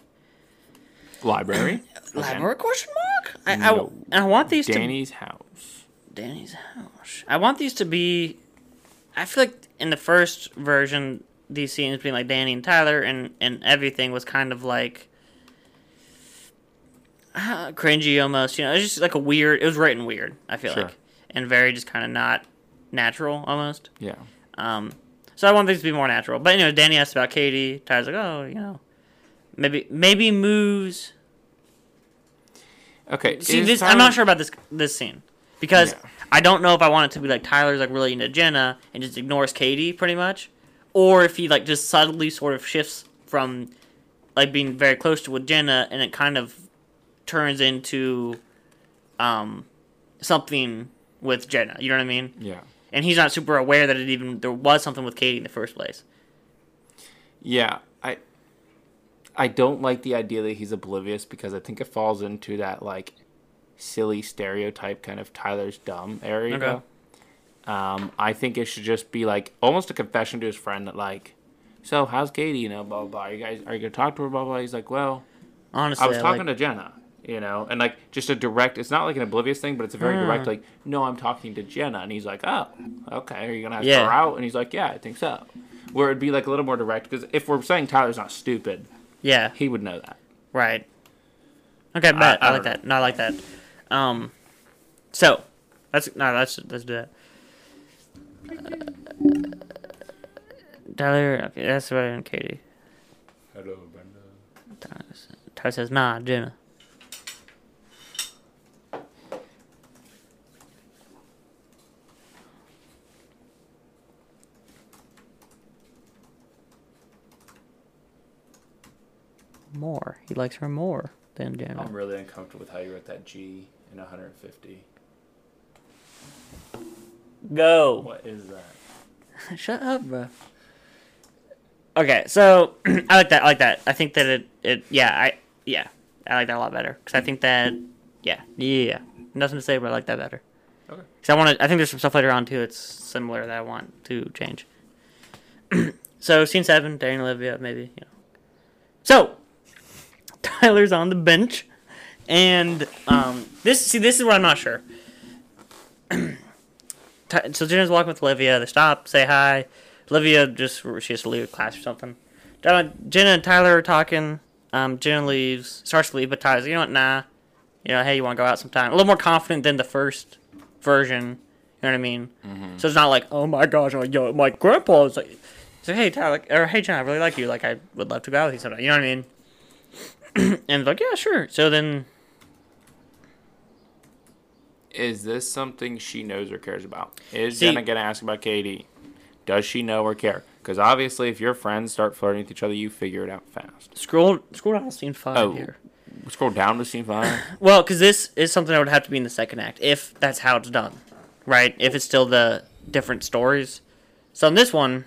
Library, Library question mark? I, No. I, I want these to Danny's house. Danny's house. I want these to be. I feel like in the first version, these scenes between like Danny and Tyler and and everything was kind of like uh, cringy almost. You know, it was just like a weird. It was written weird. I feel Sure. like, and very just kind of not natural almost. Yeah. Um, so I want things to be more natural. But you know, Danny asked about Katie. Tyler's like, oh, you know, maybe maybe moves. Okay. See, is this I'm not sure about this this scene because Yeah. I don't know if I want it to be like Tyler's like really into Jenna and just ignores Katie pretty much, or if he like just subtly sort of shifts from like being very close to with Jenna and it kind of turns into um something with Jenna. You know what I mean? Yeah. And he's not super aware that it even there was something with Katie in the first place. Yeah, I I don't like the idea that he's oblivious because I think it falls into that like silly stereotype kind of Tyler's dumb area. Okay. Um, I think it should just be like almost a confession to his friend that like, so how's Katie? You know, blah blah. blah. Are you guys are you gonna talk to her? Blah blah. He's like, well, Honestly, I was talking like, to Jenna. You know, and like just a direct. It's not like an oblivious thing, but it's a very Hmm. direct. Like, no, I'm talking to Jenna, and he's like, oh, okay. Are you gonna ask Yeah. her out? And he's like, yeah, I think so. Where it'd be like a little more direct because if we're saying Tyler's not stupid, yeah, he would know that. right. Okay, bet I I, like don't that. No, I like that. Um, so let's no, let's let's do that. Tyler, okay, that's better than Katie. Hello, Brenda. Tyler, Tyler says, "Nah, Jenna." More. He likes her more than Jenna. I'm really uncomfortable with how you wrote that G in 150. Go. What is that? Shut up, bro. Okay, so I like that. I like that. I think that it, it, yeah, I, yeah, I like that a lot better because I think that, yeah, yeah, nothing to say, but I like that better. Okay. Because I want to. I think there's some stuff later on too. It's similar that I want to change. so scene seven, Darren Olivia, maybe you know. So Tyler's on the bench, and um, this see this is where I'm not sure. So Jenna's walking with Olivia. They stop, say hi. Olivia just she has to leave class or something. Jenna, Jenna and Tyler are talking. Um, Jenna leaves, starts to leave, but Tyler's, you know what, nah. You know, hey, you want to go out sometime? A little more confident than the first version. You know what I mean? So it's not like, oh my gosh, like, yo, my grandpa is like, so hey Tyler, or hey Jenna, I really like you. Like I would love to go out with you sometime. You know what I mean? and like, yeah, sure. So then, Is this something she knows or cares about? Is See- Jenna gonna ask about Katie? Does she know or care? Because obviously, if your friends start flirting with each other, you figure it out fast. scroll scroll down to scene five Oh. here. Scroll down to scene five. Well, because this is something that would have to be in the second act, if that's how it's done, right? If it's still the different stories. So in this one,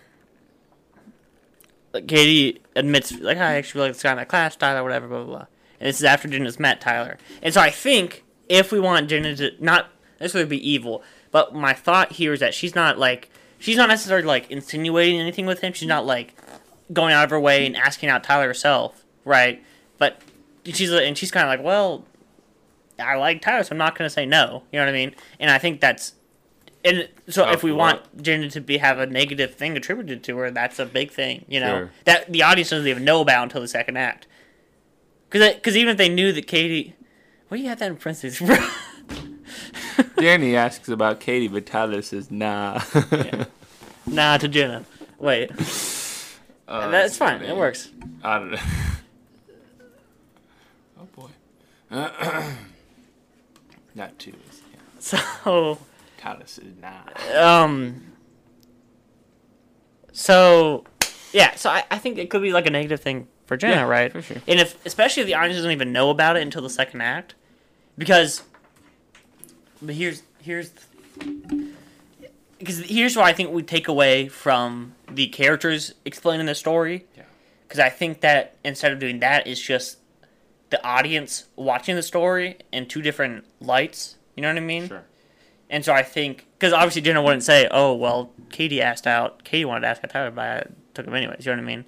like Katie admits, like, I actually feel like this guy in my class, Tyler, whatever, blah, blah, blah. And this is after Jenna's met Tyler. And so I think if we want Jenna to not necessarily be evil, but my thought here is that she's not like, she's not necessarily like insinuating anything with him. She's not like going out of her way and asking out Tyler herself, right? But she's and she's kind of like, well, I like Tyler, so I'm not going to say no. You know what I mean? And I think that's and so Oh, if we well- want Jenna to be have a negative thing attributed to her, that's a big thing. You know Sure. that the audience doesn't even know about until the second act. Because because even if they knew that Katie, what do you have that in parentheses, bro? Danny asks about Katie, but Tyler says nah. nah, to Jenna. Wait, Oh, that's fine. funny. It works. I don't know. oh boy. Not two. Yeah. So Tyler says nah. um so yeah so I, I think it could be like a negative thing for jenna Yeah, right for sure. and if especially if the audience doesn't even know about it until the second act because but here's here's because here's what i think we take away from the characters explaining the story Yeah. because i think that instead of doing that it's just the audience watching the story in two different lights you know what i mean Sure. and so I think, because obviously Jenna wouldn't say, "Oh, well, Katie asked out. Katie wanted to ask out Tyler, but I took him anyways." You know what I mean?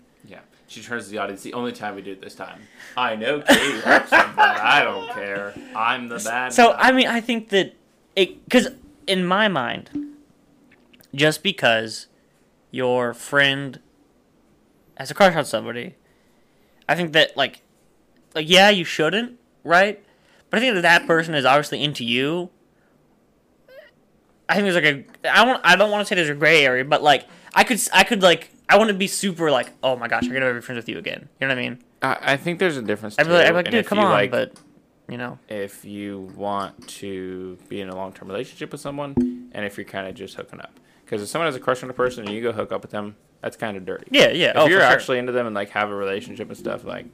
She turns to the audience. The only time we do it this time. I know Katie him, but I don't care. I'm the bad. So guy. I mean, I think that it, because in my mind, just because your friend has a crush on somebody, I think that like, like yeah, you shouldn't, right? But I think that that person is obviously into you. I think there's like a I don't I don't want to say there's a gray area, but like I could I could like I want to be super like oh my gosh I'm gonna be friends with you again. You know what I mean? I, I think there's a difference. Be like, be like dude, come on, like- but you know, if you want to be in a long term relationship with someone and if you're kind of just hooking up. Because if someone has a crush on a person and you go hook up with them, that's kind of dirty. yeah, yeah. If oh, you're for sure. actually into them and like have a relationship and stuff, like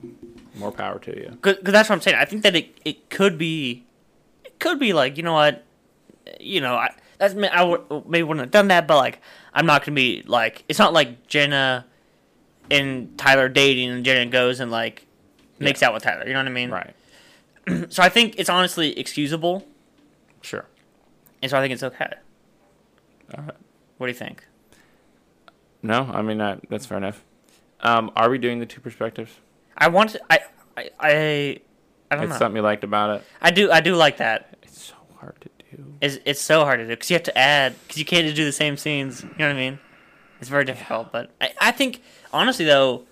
more power to you. because that's what I'm saying. I think that it, it could be, it could be like you know what, you know I that's I would, maybe wouldn't have done that, but like I'm not gonna be like it's not like Jenna and Tyler dating and Jenna goes and like makes out with Tyler. You know what I mean? Right. so I think it's honestly excusable, Sure. and so I think it's okay. All right. What do you think? No, I mean that, that's fair enough. Um, are we doing the two perspectives? I want to, I I I, I don't It's know. something you liked about it. I do I do like that. It's so hard to do. It's, it's so hard to do because you have to add because you can't just do the same scenes. You know what I mean? It's very difficult. But I, I think honestly though,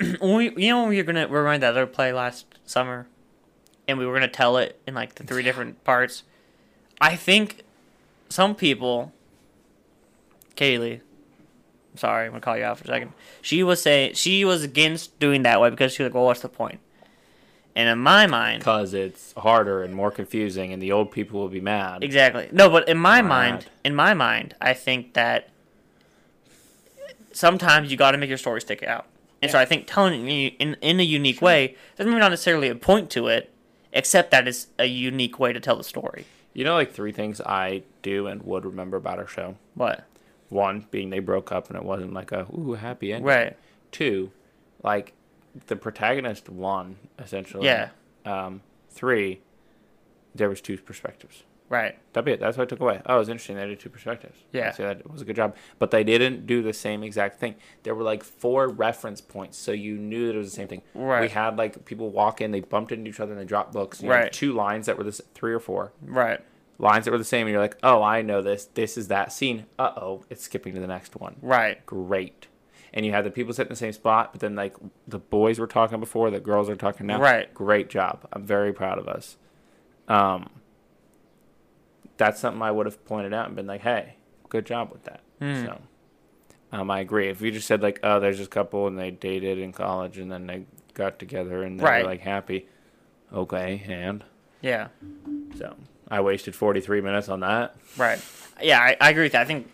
when we you know when we were gonna we were running that other play last summer, and we were gonna tell it in like the three different parts. I think some people, Kaylee, I'm sorry, I'm gonna call you out for a second. She was saying she was against doing that way because she was like, well, what's the point? And in my mind, Because it's harder and more confusing, and the old people will be mad. Exactly. No, but in my Right. mind, in my mind, I think that sometimes you got to make your story stick out. And so I think telling it in in a unique way doesn't mean not necessarily a point to it, except that it's a unique way to tell the story. You know, like three things I do and would remember about our show. What? One being they broke up and it wasn't like a ooh happy ending. Right. Two, like the protagonist won essentially. Yeah. Um, three, there was two perspectives. Right. That'd be it. That's what I took away. Oh, it was interesting. They did two perspectives. Yeah. So that was a good job. But they didn't do the same exact thing. There were like four reference points, so you knew that it was the same thing. Right. We had like people walk in, they bumped into each other, and they dropped books. You Right. two lines that were this three or four Right. lines that were the same, and you're like, oh, I know this. This is that scene. Uh oh, it's skipping to the next one. Right. Great. And you had the people sitting in the same spot, but then like the boys were talking before, the girls are talking now. Right. Great job. I'm very proud of us. Um, that's something I would have pointed out and been like, hey, good job with that. Hmm. So, um, I agree. If you just said like, oh, there's this couple and they dated in college and then they got together and they Right. were like happy, okay, and Yeah. so I wasted 43 minutes on that. Right. Yeah, I, I agree with that. I think.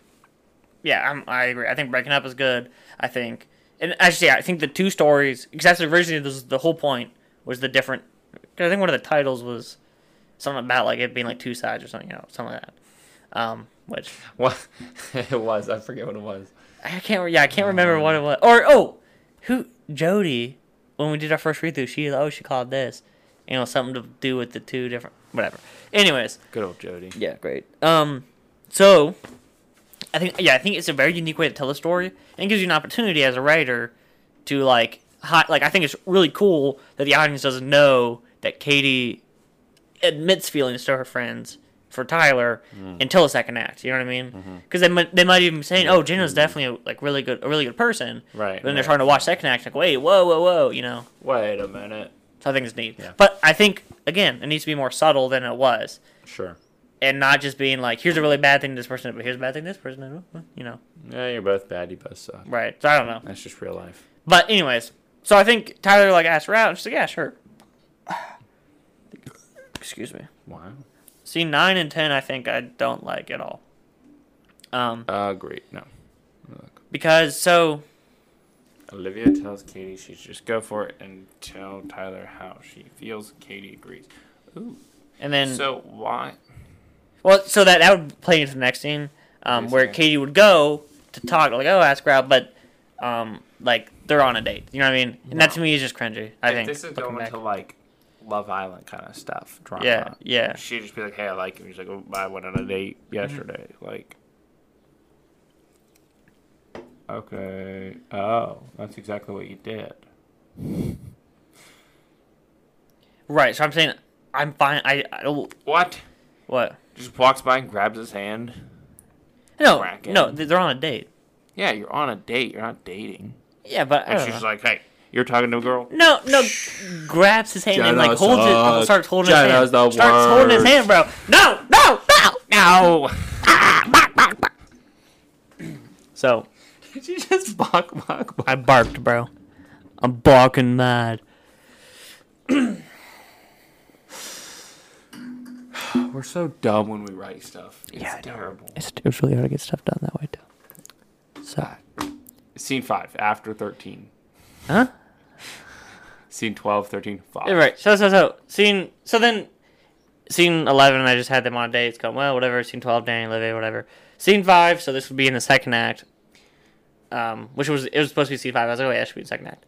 Yeah, I'm, I agree. I think breaking up is good. I think, and actually, yeah, I think the two stories because that's originally this the whole point was the different. Cause I think one of the titles was something about like it being like two sides or something, you know, something like that. Um, which What it was, I forget what it was. I can't. Yeah, I can't remember what it was. Or oh, who Jody when we did our first read through, she oh she called this, you know, something to do with the two different whatever. Anyways, Good old Jody. yeah, great. Um, so I think yeah, I think it's a very unique way to tell a story, and it gives you an opportunity as a writer to like hi- like I think it's really cool that the audience doesn't know that Katie admits feelings to her friends for Tyler mm. until the second act. You know what I mean? Mm-hmm. Because they might they might even be saying, "Oh, Jenna's mm-hmm. definitely a, like really good, a really good person." Right, But then they're trying to watch second act, like, "Wait, whoa, whoa, whoa," you know. Wait a minute. So I think it's neat. Yeah. But I think again, it needs to be more subtle than it was Sure. And not just being like, here's a really bad thing to this person did, but here's a bad thing this person did. You know, Yeah, you're both bad. You both suck. right? So I don't know. That's just real life. But anyways, so I think Tyler like asked her out, and she's like, yeah, sure. Excuse me. Wow. See, nine and ten, I think I don't like at all. Um, Uh, great. No. because so Olivia tells Katie she should just go for it and tell Tyler how she feels. Katie agrees. Ooh. and then so why? Well, so that that would play into the next scene, um, where. Katie would go to talk, like, oh, ask her out, but um, like they're on a date. You know what I mean? And that to me is just cringy. I if think this is going back. to like Love Island kind of stuff. Drama. Yeah, yeah. She'd just be like, "Hey, I like him." He's like, oh, "I went on a date yesterday." Like. Okay. Oh, that's exactly what you did. Right. So I'm saying I'm fine. I, I don't- What? what? Just walks by and grabs his hand. No, Cracking. no, they- they're on a date. Yeah, you're on a date. You're not dating. Yeah, but I And don't she's know. like, "Hey, you're talking to a girl." no, no, grabs his hand and like Jenna's holds it, sucks. starts holding Jenna's his the hand, starts holding his hand, bro. No, no, no. No. So Did you just bark, bark, bark? I barked, bro. I'm barking mad. We're so dumb when we write stuff. It's Yeah, terrible. It's, it's really hard to get stuff done that way too. So, Scene five after thirteen. huh? Scene 12, 13, 5. Yeah, right. So, so, so, scene. So then, scene eleven, I just had them on a date. It's Going well, whatever. Scene twelve, Danny, Olivia, whatever. Scene five. So this would be in the second act. Um, which was it was supposed to be scene five. I was like, oh yeah, it should be in the second act.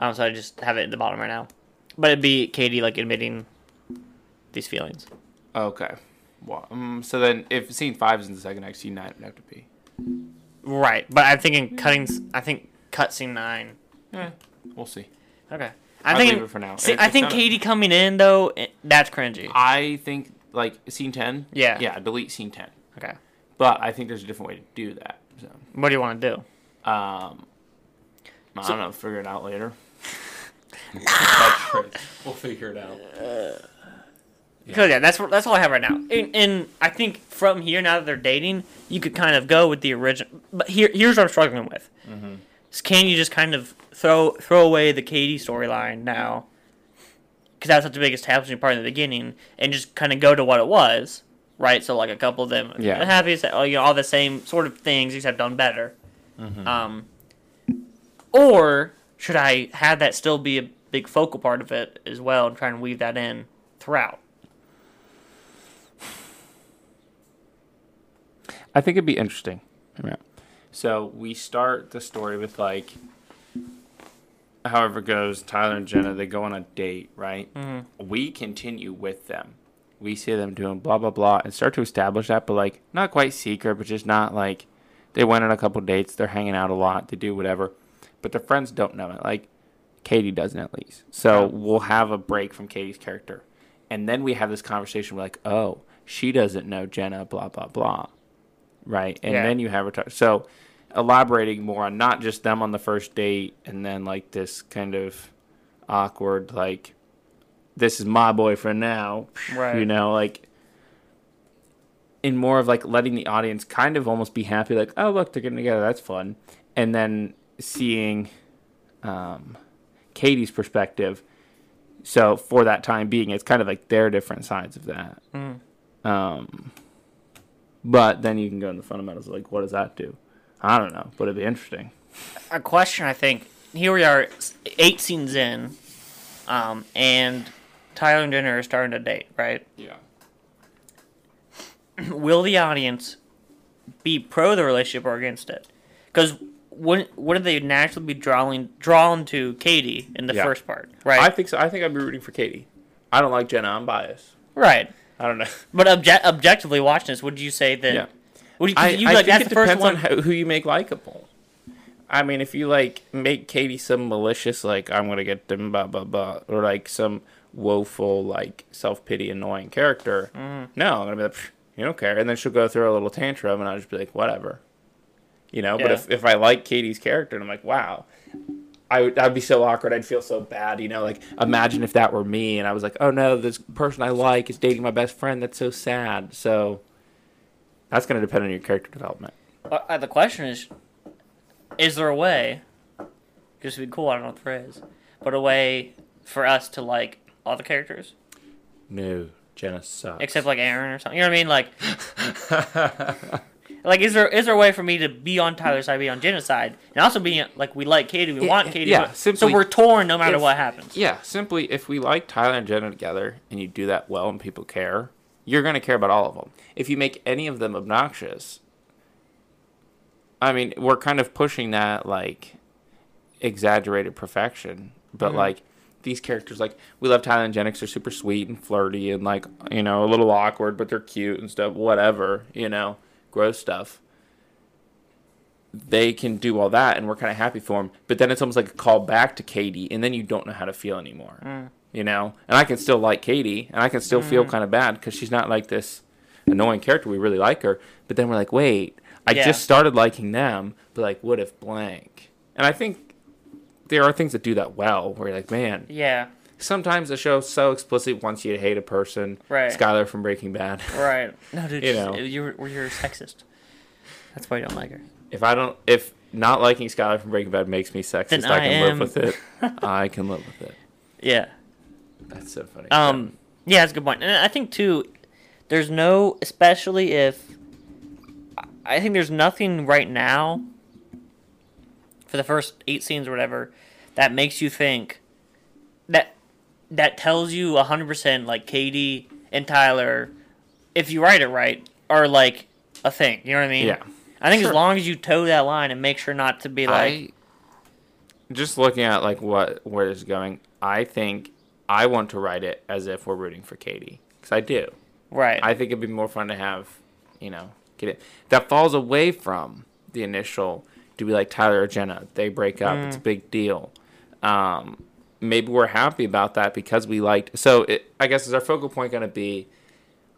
Um, so I just have it at the bottom right now. but it'd be Katie like admitting these feelings. Okay. Well, um, so then if scene five is in the second act, scene nine would have to be. Right, but I'm thinking cutting. I think cut scene nine. Eh, we'll see. Okay, I think leave it for now. See, It- I think not a- Katie coming in though, eh, that's cringy. I think like scene ten. Yeah. Yeah. Delete scene ten. Okay, But I think there's a different way to do that. So, what do you want to do? um, I So- don't know. Figure it out later. We'll figure it out. Because yeah, that's that's all I have right now. And, and I think from here, now that they're dating, you could kind of go with the original. But here, here's what I'm struggling with: mm-hmm. is can you just kind of throw throw away the Katie storyline now? Because that's such a big establishing part in the beginning, and just kind of go to what it was, right? So like a couple of them, Yeah. the happiest, oh, you know, all the same sort of things, except done better. Mm-hmm. Um, or should I have that still be a big focal part of it as well, and try and weave that in throughout? I think it'd be interesting. Yeah. So we start the story with like, however it goes, Tyler and Jenna they go on a date, right? Mm-hmm. We continue with them. We see them doing blah blah blah and start to establish that, but like not quite secret, but just not like they went on a couple dates. They're hanging out a lot. They do whatever, but their friends don't know it. Like Katie doesn't at least. So we'll have a break from Katie's character, and then we have this conversation. We're like, oh, she doesn't know Jenna. Blah blah blah right? And Yeah. then you have a. So elaborating more on not just them on the first date and then like this kind of awkward like this is my boyfriend now, Right. You know, like in more of like letting the audience kind of almost be happy, like oh look they're getting together, that's fun, and then seeing um, Katie's perspective. So for that time being, it's kind of like their different sides of that. Um, but then you can go into the fundamentals of like, what does that do? I don't know, but it'd be interesting. a question I think here we are eight scenes in um, and Tyler and Jenna are starting to date right Yeah. will the audience be pro the relationship or against it because wouldn't, wouldn't they naturally be drawing drawn to Katie in the Yeah. first part right I think so. I think I'd be rooting for Katie. I don't like Jenna. I'm biased. right I don't know. but obje- objectively watching this would you say that Yeah. would you, I, you I like think it the depends one on how, who you make likable. I mean, if you like make Katie some malicious, like I'm gonna get them, blah blah blah, or like some woeful, like self pity, annoying character, Mm. no, I'm gonna be like, you don't care, and then she'll go through a little tantrum, and I'll just be like, whatever, you know. But if if I like Katie's character, and I'm like, wow. I would, I'd be so awkward. I'd feel so bad, you know. Like, imagine if that were me, and I was like, "Oh no, this person I like is dating my best friend. That's so sad." So, that's going to depend on your character development. Uh, uh, the question is, is there a way? Just to be cool, I don't know what there is, but a way for us to like all the characters No, Jenna sucks. except like Aaron or something. You know what I mean? Like, like is there is there a way for me to be on Tyler's side, be on Jenna's side, and also be like we like Katie, we Yeah, want Katie, yeah, but- simply- so we're torn no matter if- what happens. yeah, simply if we like Tyler and Jenna together, and you do that well, and people care, you're going to care about all of them. If you make any of them obnoxious, I mean, we're kind of pushing that like exaggerated perfection, but Mhm. like these characters, like we love Tyler and Jenna 'cause they're super sweet and flirty and like you know a little awkward, but they're cute and stuff. Whatever, you know, gross stuff. They can do all that, and we're kind of happy for them. But then it's almost like a call back to Katie, and then you don't know how to feel anymore. Mm. You know, and I can still like Katie, and I can still feel kind of bad because she's not like this annoying character. We really like her, but then we're like, wait, I Yeah. just started liking them, but like, what if blank? And I think there are things that do that well, where you're like, man, Yeah, sometimes the show's so explicit wants you to hate a person. Right. Skyler from Breaking Bad. right. No, dude, you know. you're, you're sexist. That's why you don't like her. If I don't, if not liking Skyler from Breaking Bad makes me sexist, Then I I can am- live with it. I can live with it. Yeah. That's so funny. Um, yeah, that's a good point. And I think too, there's no, especially if I think there's nothing right now for the first eight scenes or whatever that makes you think that that tells you hundred percent like Katie and Tyler, if you write it right, are like a thing. You know what I mean? Yeah. I think Sure. as long as you toe that line and make sure not to be like, I just looking at like what where this is going. I think I want to write it as if we're rooting for Katie because I do. Right. I think it'd be more fun to have, you know, get it. That falls away from the initial. Do we like Tyler or Jenna? They break up. It's a big deal. Um, maybe we're happy about that because we liked. So it, I guess is our focal point going to be?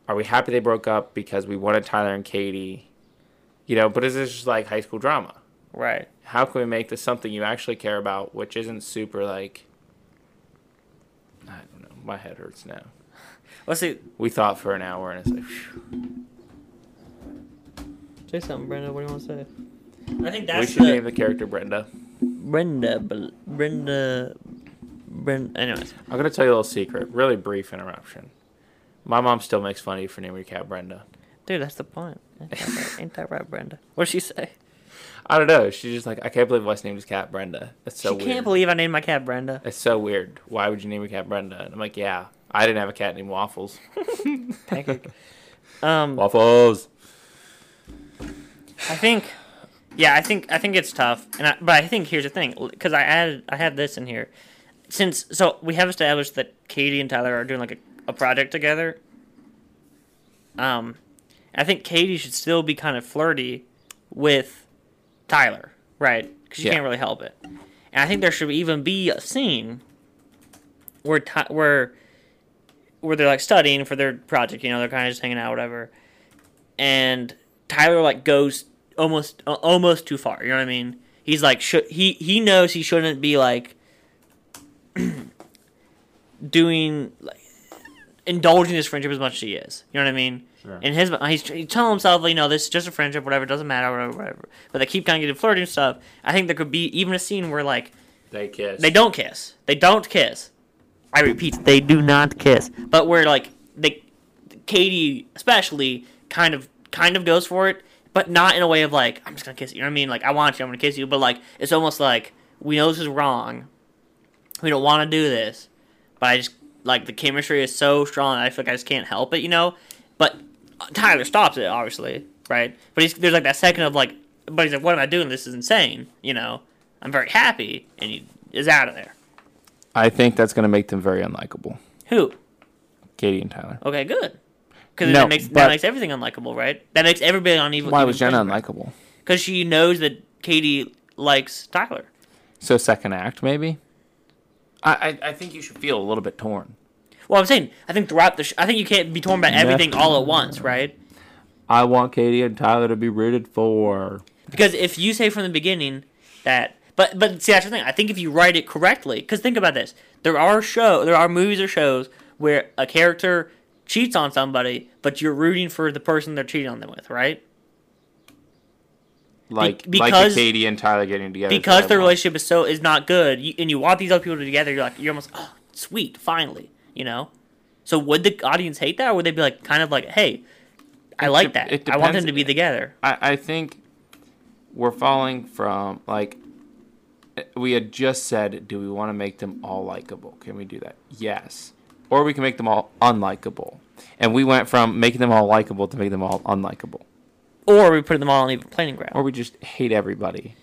Are we happy they broke up because we wanted Tyler and Katie? You know, but is this just like high school drama? right. How can we make this something you actually care about, which isn't super like? I don't know. My head hurts now. Let's see. We thought for an hour, and it's like. Phew. Say something, Brenda. What do you want to say? I think that's. we that's should the name the character Brenda. Brenda. Brenda. Brenda. Anyways, I'm gonna tell you a little secret. Really brief interruption. My mom still makes fun of you for naming your cat Brenda. dude, that's the point. Ain't that right, Ain't that right Brenda? What did she say? I don't know. She's just like, I can't believe Wes named his cat Brenda. That's so she weird. can't believe I named my cat Brenda. it's so weird. Why would you name your cat Brenda? And I'm like, yeah, I didn't have a cat named Waffles. Pancake. um, Waffles. I think, yeah, I think I think it's tough, and I, but I think here's the thing, because I added I had this in here, since so we have established that Katie and Tyler are doing like a, a project together. Um, I think Katie should still be kind of flirty with Tyler, right? Because she Yeah. can't really help it, and I think there should even be a scene where Ty- where where they're like studying for their project. You know, they're kind of just hanging out, whatever, and Tyler like goes almost uh, almost too far. You know what I mean? He's like should he he knows he shouldn't be like doing like indulging his friendship as much as he is. You know what I mean? Sure. And his uh, he's, he's telling himself, you know, this is just a friendship, whatever, it doesn't matter, whatever, whatever. But they keep kind of getting flirting and stuff. I think there could be even a scene where like They kiss. they don't kiss. They don't kiss. I repeat, they do not kiss. But where like they, Katie especially kind of kind of goes for it, but not in a way of like I'm just gonna kiss you. You know what I mean? Like I want you, I'm gonna kiss you. But like it's almost like we know this is wrong. We don't want to do this, but I just like the chemistry is so strong. I feel like I just can't help it. You know. But uh, Tyler stops it, obviously, right? But he's, there's like that second of like, but he's like, "What am I doing? This is insane." You know. I'm very happy, and he is out of there. I think that's gonna make them very unlikable. Who? Katie and Tyler. Okay, good. Because No, that makes that makes everything unlikable, right? That makes everybody on evil. Why was Jenna unlikable? Because she knows that Katie likes Tyler. So second act, maybe. I, I I think you should feel a little bit torn. Well, I'm saying I think throughout the, sh- I think you can't be torn by everything all at once, right? I want Katie and Tyler to be rooted for. Because if you say from the beginning that, but but see that's the thing. I think if you write it correctly, because think about this: there are show, there are movies or shows where a character cheats on somebody, but you're rooting for the person they're cheating on them with, right? Like like because- the Katie and Tyler getting together. because so the relationship is so is not good, you, and you want these other people together. You're like you're almost oh sweet finally, you know. So would the audience hate that, or would they be like kind of like, hey, I It like dep- that. I want them to be together. I, I think we're falling from like we had just said do we want to make them all likable can we do that yes or we can make them all unlikable and we went from making them all likable to make them all unlikable Or we put them all on even playing ground. or we just hate everybody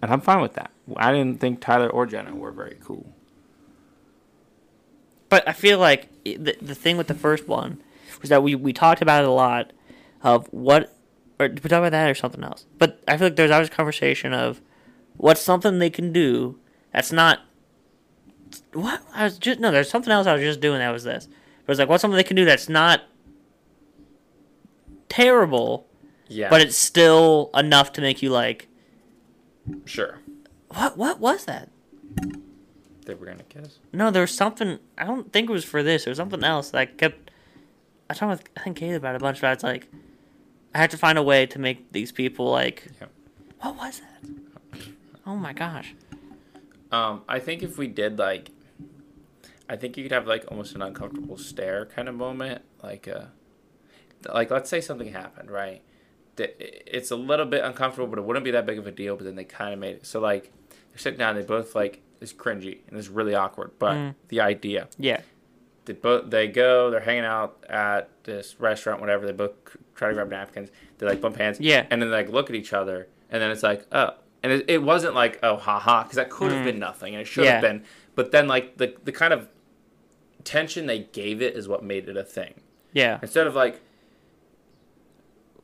and i'm fine with that i didn't think tyler or jenna were very cool But I feel like the the thing with the first one was that we we talked about it a lot of what or did we talk about that or something else. But I feel like there's always a conversation of what's something they can do that's not what I was just no. There's something else I was just doing that was this. But it's like what's something they can do that's not terrible, yeah but it's still enough to make you like sure what what was that? they were gonna kiss No, there was something. I don't think it was for this. There was something else that I kept. I talked with I think Kate about it a bunch, but it's like I had to find a way to make these people like. Yep. What was that? Oh my gosh! Um, I think if we did like, I think you could have like almost an uncomfortable stare kind of moment, like uh, like let's say something happened, right? It's a little bit uncomfortable, but it wouldn't be that big of a deal. But then they kind of made it so like they're sitting down, they both like it's cringy and it's really awkward, but Mm. the idea Yeah, they both they go, they're hanging out at this restaurant, whatever. They both try to grab napkins. They like bump hands, Yeah. and then they like look at each other, and then it's like oh, and it, it wasn't like oh haha because that could have been nothing and it should have Mm. Yeah. been, but then like the the kind of tension they gave it is what made it a thing. Yeah. Instead of like,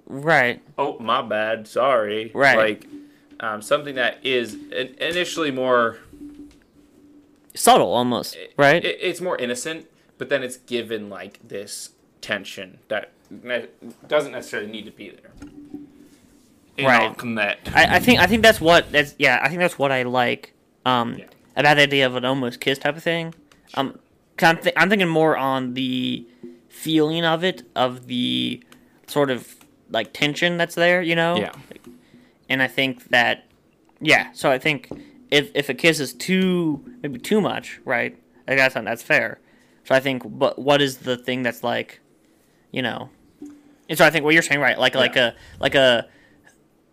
Right. oh my bad, sorry, Right. Like um, something that is initially more, Subtle almost. Right. it, it's more innocent, but then it's given like this tension that ne- doesn't necessarily need to be there. In Right. I, I think I think that's what that's yeah I think that's what I like um Yeah. about the idea of an almost kiss type of thing. Um, I'm th- I'm thinking more on the feeling of it of the sort of like tension that's there, you know. Yeah. And I think that yeah, so I think if if a kiss is too maybe too much, right? I guess that's fair. So I think but what is the thing that's like, you know. And so I think what you're saying right, like like Yeah. a like a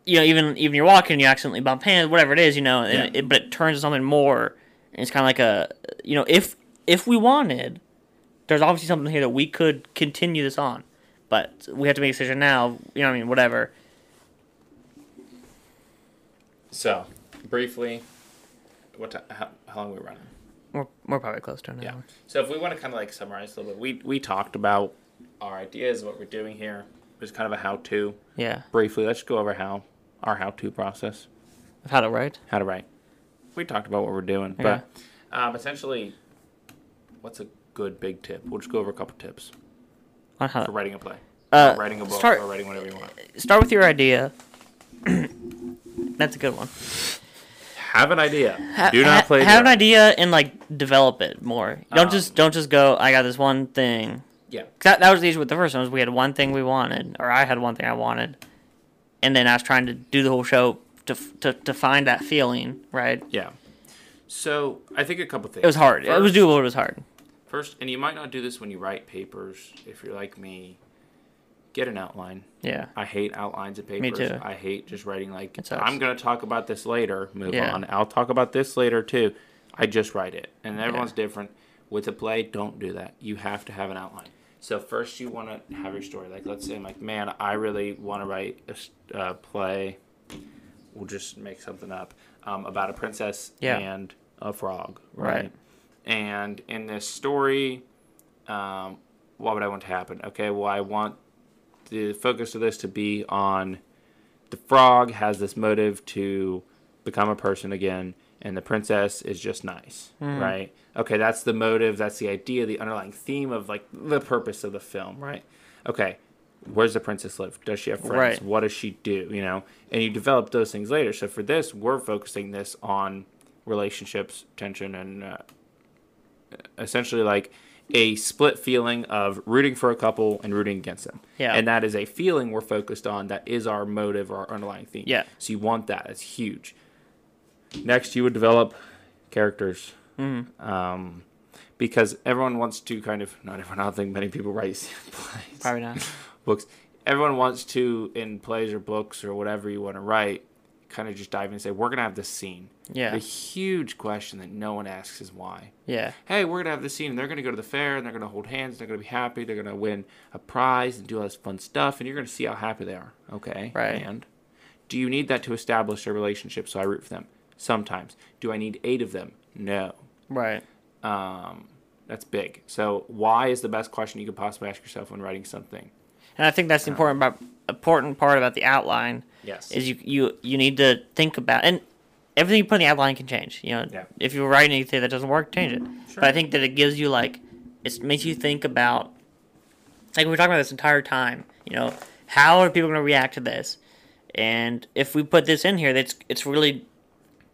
you know, even even you're walking, you accidentally bump hands, whatever it is, you know, and Yeah. it, but it turns to something more. And it's kind of like a, you know, if if we wanted, there's obviously something here that we could continue this on, but we have to make a decision now. You know, what I mean, whatever. So, briefly, what ti how, how long are we running? We're, we're probably close to an Yeah. hour. So if we want to kind of like summarize a little bit, we we talked about our ideas, what we're doing here. It was kind of a how-to. Yeah, Briefly, let's go over how our how-to process, I've had it right. how to write. We talked about what we're doing, Yeah. but um, essentially, what's a good big tip? We'll just go over a couple tips On how for writing a play, Uh, or writing a book, start- or writing whatever you want. start with your idea. That's a good one. Have an idea. Ha- Do not ha- play. Have an idea and like develop it more. Don't Um, just don't just go. I got this one thing. Yeah. That, that was the issue with the first one. Was we had one thing we wanted, or I had one thing I wanted, and then I was trying to do the whole show to to, to find that feeling. Right. Yeah. So I think a couple things. It was hard. it was doable. It was hard. First, and you might not do this when you write papers. If you're like me, get an outline. Yeah. I hate outlines of papers. Me too. I hate just writing like I'm going to talk about this later. Move Yeah. on. I'll talk about this later too. I just write it, and everyone's different. With a play, don't do that. You have to have an outline. So first, you want to have your story. Like, let's say I'm like, man, I really want to write a uh, play. We'll just make something up um, about a princess Yeah. and a frog, Right. right? And in this story, um, what would I want to happen? Okay, well, I want the focus of this to be on the frog has this motive to become a person again, and the princess is just nice, right? Okay, that's the motive, that's the idea, the underlying theme of like the purpose of the film, right? Okay, where's the princess live? Does she have friends? Right. What does she do? You know, and you develop those things later. So for this, we're focusing this on relationships, tension, and uh, essentially like a split feeling of rooting for a couple and rooting against them. Yeah. And that is a feeling we're focused on that is our motive or our underlying theme. Yeah. So you want that. It's huge. Next, you would develop characters. Mm-hmm. Um, because everyone wants to kind of, not everyone, I don't think many people write plays, Probably not. books. Everyone wants to, in plays or books or whatever you want to write, kind of just dive in and say, we're going to have this scene. Yeah. The huge question that no one asks is why Yeah. hey, we're gonna have this scene, and they're gonna go to the fair, and they're gonna hold hands, and they're gonna be happy, they're gonna win a prize, and do all this fun stuff, and you're gonna see how happy they are. Okay, Right. And do you need that to establish a relationship? So I root for them. Sometimes. Do I need eight of them? No. Right. Um, that's big. So why is the best question you could possibly ask yourself when writing something? And I think that's the important about, important part about the outline Yes. is you you you need to think about and everything you put in the outline can change. You know, Yeah. if you write anything that doesn't work, change it. But I think that it gives you like it makes you think about like we are talking about this entire time. You know, how are people going to react to this? And if we put this in here, that's it's really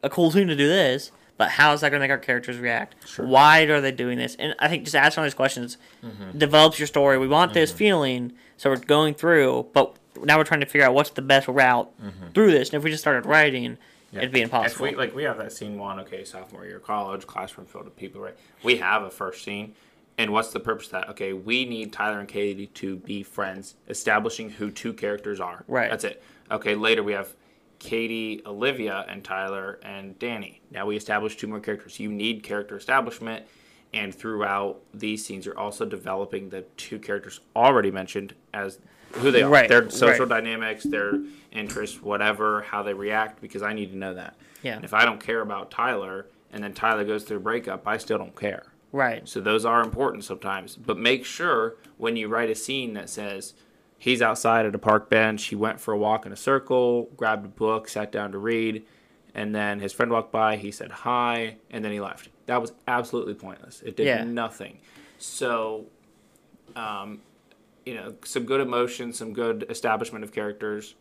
a cool thing to do this. But how is that going to make our characters react? Sure. Why are they doing this? And I think just asking all these questions mm-hmm. develops your story. We want this mm-hmm. feeling, so we're going through, but now we're trying to figure out what's the best route mm-hmm. through this. And if we just started writing, it'd be If impossible. we like we have that scene one, okay, sophomore year of college, classroom filled with people, right? We have a first scene. And what's the purpose of that? Okay, we need Tyler and Katie to be friends, establishing who two characters are. Right. That's it. Okay, later we have Katie, Olivia, and Tyler and Danny. Now we establish two more characters. You need character establishment, and throughout these scenes, you're also developing the two characters already mentioned as who they are, Right, their social right. dynamics, their interests, whatever, how they react, because I need to know that. Yeah. And if I don't care about Tyler, and then Tyler goes through a breakup, I still don't care. Right. So those are important sometimes. But make sure when you write a scene that says he's outside at a park bench, he went for a walk in a circle, grabbed a book, sat down to read, and then his friend walked by, he said hi, and then he left. That was absolutely pointless. It did Yeah. nothing. So, um, you know, some good emotion, some good establishment of characters.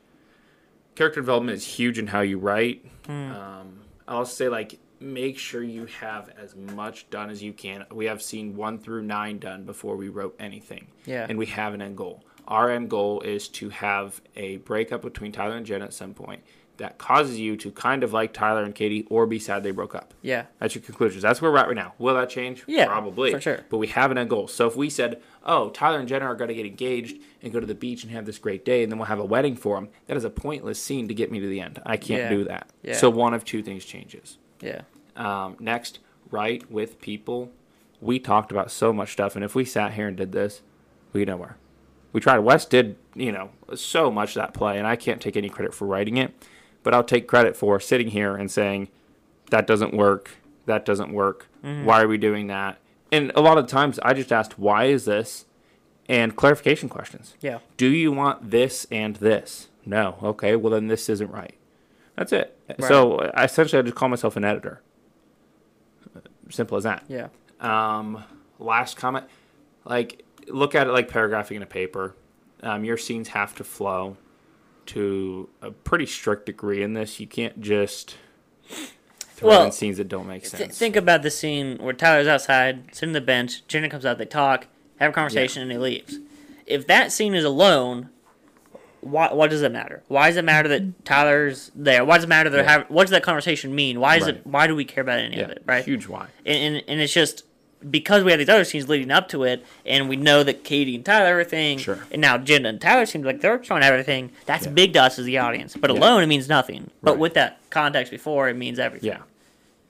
Character development is huge in how you write. Um, I'll say like make sure you have as much done as you can. We have seen one through nine done before we wrote anything. Yeah. And we have an end goal. Our end goal is to have a breakup between Tyler and Jen at some point that causes you to kind of like Tyler and Katie or be sad they broke up. Yeah. That's your conclusions. That's where we're at right now. Will that change? Yeah, Probably. for sure. But we have an end goal. So if we said, oh, Tyler and Jenna are going to get engaged and go to the beach and have this great day, and then we'll have a wedding for them, that is a pointless scene to get me to the end. I can't Yeah. do that. Yeah. So one of two things changes. Yeah. Um, next, write with people. We talked about so much stuff, and if we sat here and did this, we get nowhere. We tried. Wes did, you know, so much of that play, and I can't take any credit for writing it, but I'll take credit for sitting here and saying, that doesn't work. That doesn't work. Why are we doing that? And a lot of times, I just asked, why is this? And clarification questions. Yeah. Do you want this and this? No. Okay. Well, then this isn't right. That's it. Right. So I essentially, I just call myself an editor. Simple as that. Yeah. Um, last comment, like look at it like paragraphing in a paper. Um, your scenes have to flow to a pretty strict degree in this. You can't just throw Well, in scenes that don't make Th- sense. think about the scene where Tyler's outside, sitting on the bench. Jenna comes out, they talk, have a conversation, and he leaves. If that scene is alone, why, what does it matter? Why does it matter that Tyler's there? Why does it matter that Yeah. having? What does that conversation mean? Why is Right. it? Why do we care about any of it? Right? huge why. and, and and it's just because we have these other scenes leading up to it, and we know that Katie and Tyler everything, Sure. and now Jenna and Tyler seem like they're showing everything. That's Yeah. big to us as the audience, but Yeah. alone it means nothing. But Right. with that context before, it means everything. Yeah,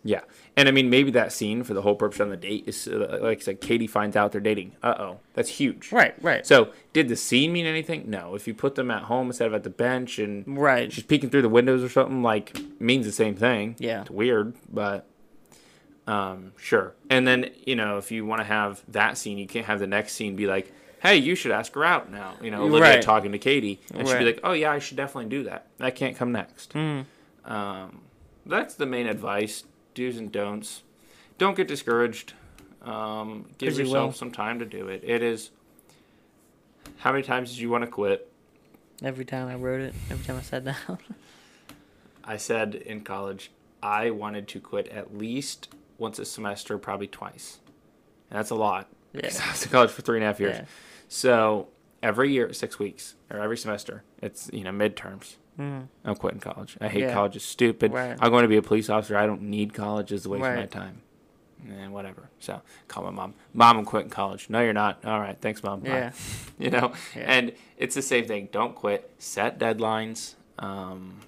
yeah. And I mean, maybe that scene for the whole purpose on the date is uh, like I said, Katie finds out they're dating. Uh oh, that's huge. Right, right, So, did the scene mean anything? No. If you put them at home instead of at the bench and right. she's peeking through the windows or something, like means the same thing. Yeah. It's weird, but um, sure. And then, you know, if you want to have that scene, you can't have the next scene be like, hey, you should ask her out now. You know, Olivia Right. talking to Katie. And she'd be like, oh, yeah, I should definitely do that. That can't come next. Mm. Um, that's the main advice do's and don'ts. Don't get discouraged. Um, give you yourself will. some time to do it. It is. How many times did you want to quit? Every time I wrote it, every time I sat down. I said in college, I wanted to quit at least once a semester, probably twice. And that's a lot. Yeah. I was in college for three and a half years. Yeah. So every year, six weeks, or every semester, it's, you know, midterms. Mm. I'm quitting college. I hate Yeah. college. It's stupid. Right. I'm going to be a police officer. I don't need college. It's a waste of my Right. time. And whatever. So call my mom. Mom, I'm quitting college. No, you're not. All right. Thanks, mom. Bye. Yeah. you know, and it's the same thing. Don't quit. Set deadlines. Um,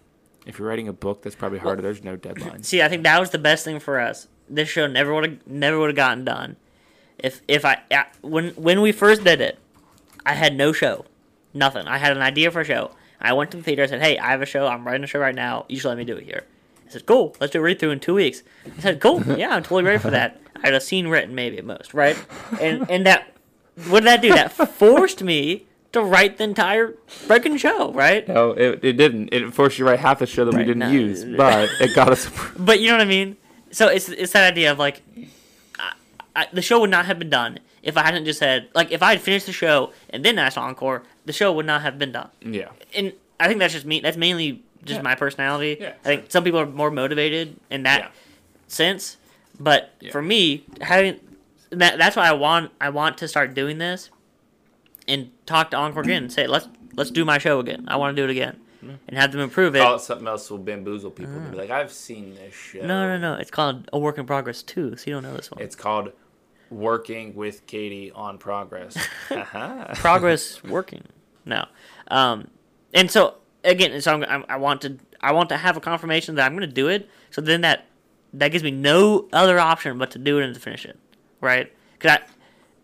if you're writing a book, that's probably harder. There's no deadlines. See, I think that was the best thing for us. This show never would have never would have gotten done. If if I when when we first did it, I had no show, nothing. I had an idea for a show. I went to the theater. I said, "Hey, I have a show. I'm writing a show right now. You should let me do it here." I said, "Cool. Let's do a read through in two weeks." I said, "Cool. Yeah, I'm totally ready for that." I had a scene written, maybe at most, right? And and that what did that do? That forced me to write the entire freaking show, right? No, it, it didn't. It forced you to write half the show that we didn't no. use, but it got us. But you know what I mean. So it's it's that idea of like, I, I, the show would not have been done if I hadn't just said like if I had finished the show and then asked encore, the show would not have been done. yeah. And I think that's just me. That's mainly just Yeah. my personality. Yeah, I think some people are more motivated in that Yeah. sense, but Yeah. for me, having that that's why I want I want to start doing this and talk to encore again and say let's let's do my show again. I want to do it again and have them improve it. Call it something else will bamboozle people. They'll be like, I've seen this show. no, no, no. It's called a work in progress too. So you don't know this one. It's called Working with Katie on Progress. Uh-huh. progress working no um and so again so I'm, I'm, i want to i want to have a confirmation that i'm going to do it so then that that gives me no other option but to do it and to finish it right because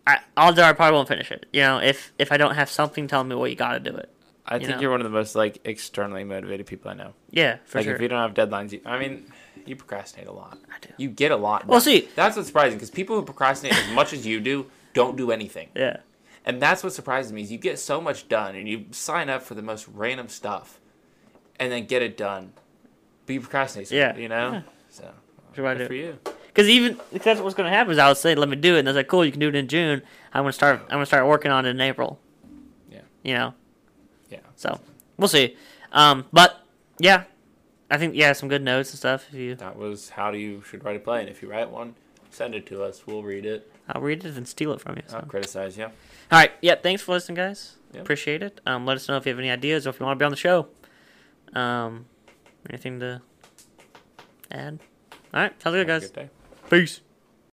I, I odds are i probably won't finish it you know if if i don't have something telling me well you gotta do it I You think know? you're one of the most like externally motivated people I know. yeah for like sure if you don't have deadlines, you, I mean, You procrastinate a lot. I do. You get a lot. Well, see- that's what's surprising because people who procrastinate as much as you do don't do anything, Yeah. and that's what surprises me. Is you get so much done and you sign up for the most random stuff, and then get it done, but you procrastinate. so- Yeah. you know. Yeah. So That's what I good do. for you. Because even because that's what's gonna happen is I'll say, "Let me do it," and they're like, "Cool, you can do it in June." I'm gonna start. I'm gonna start working on it in April. Yeah. You know. Yeah. So we'll see. Um, but yeah, I think yeah, some good notes and stuff. If you, That was how do you should write a play, and if you write one, send it to us. We'll read it. I'll read it and steal it from you. So. I'll criticize you. All right. Yeah. Thanks for listening, guys. Yeah. Appreciate it. Um, let us know if you have any ideas or if you want to be on the show. Um, anything to add? All right. Sounds good, Have a guys. good day. Peace.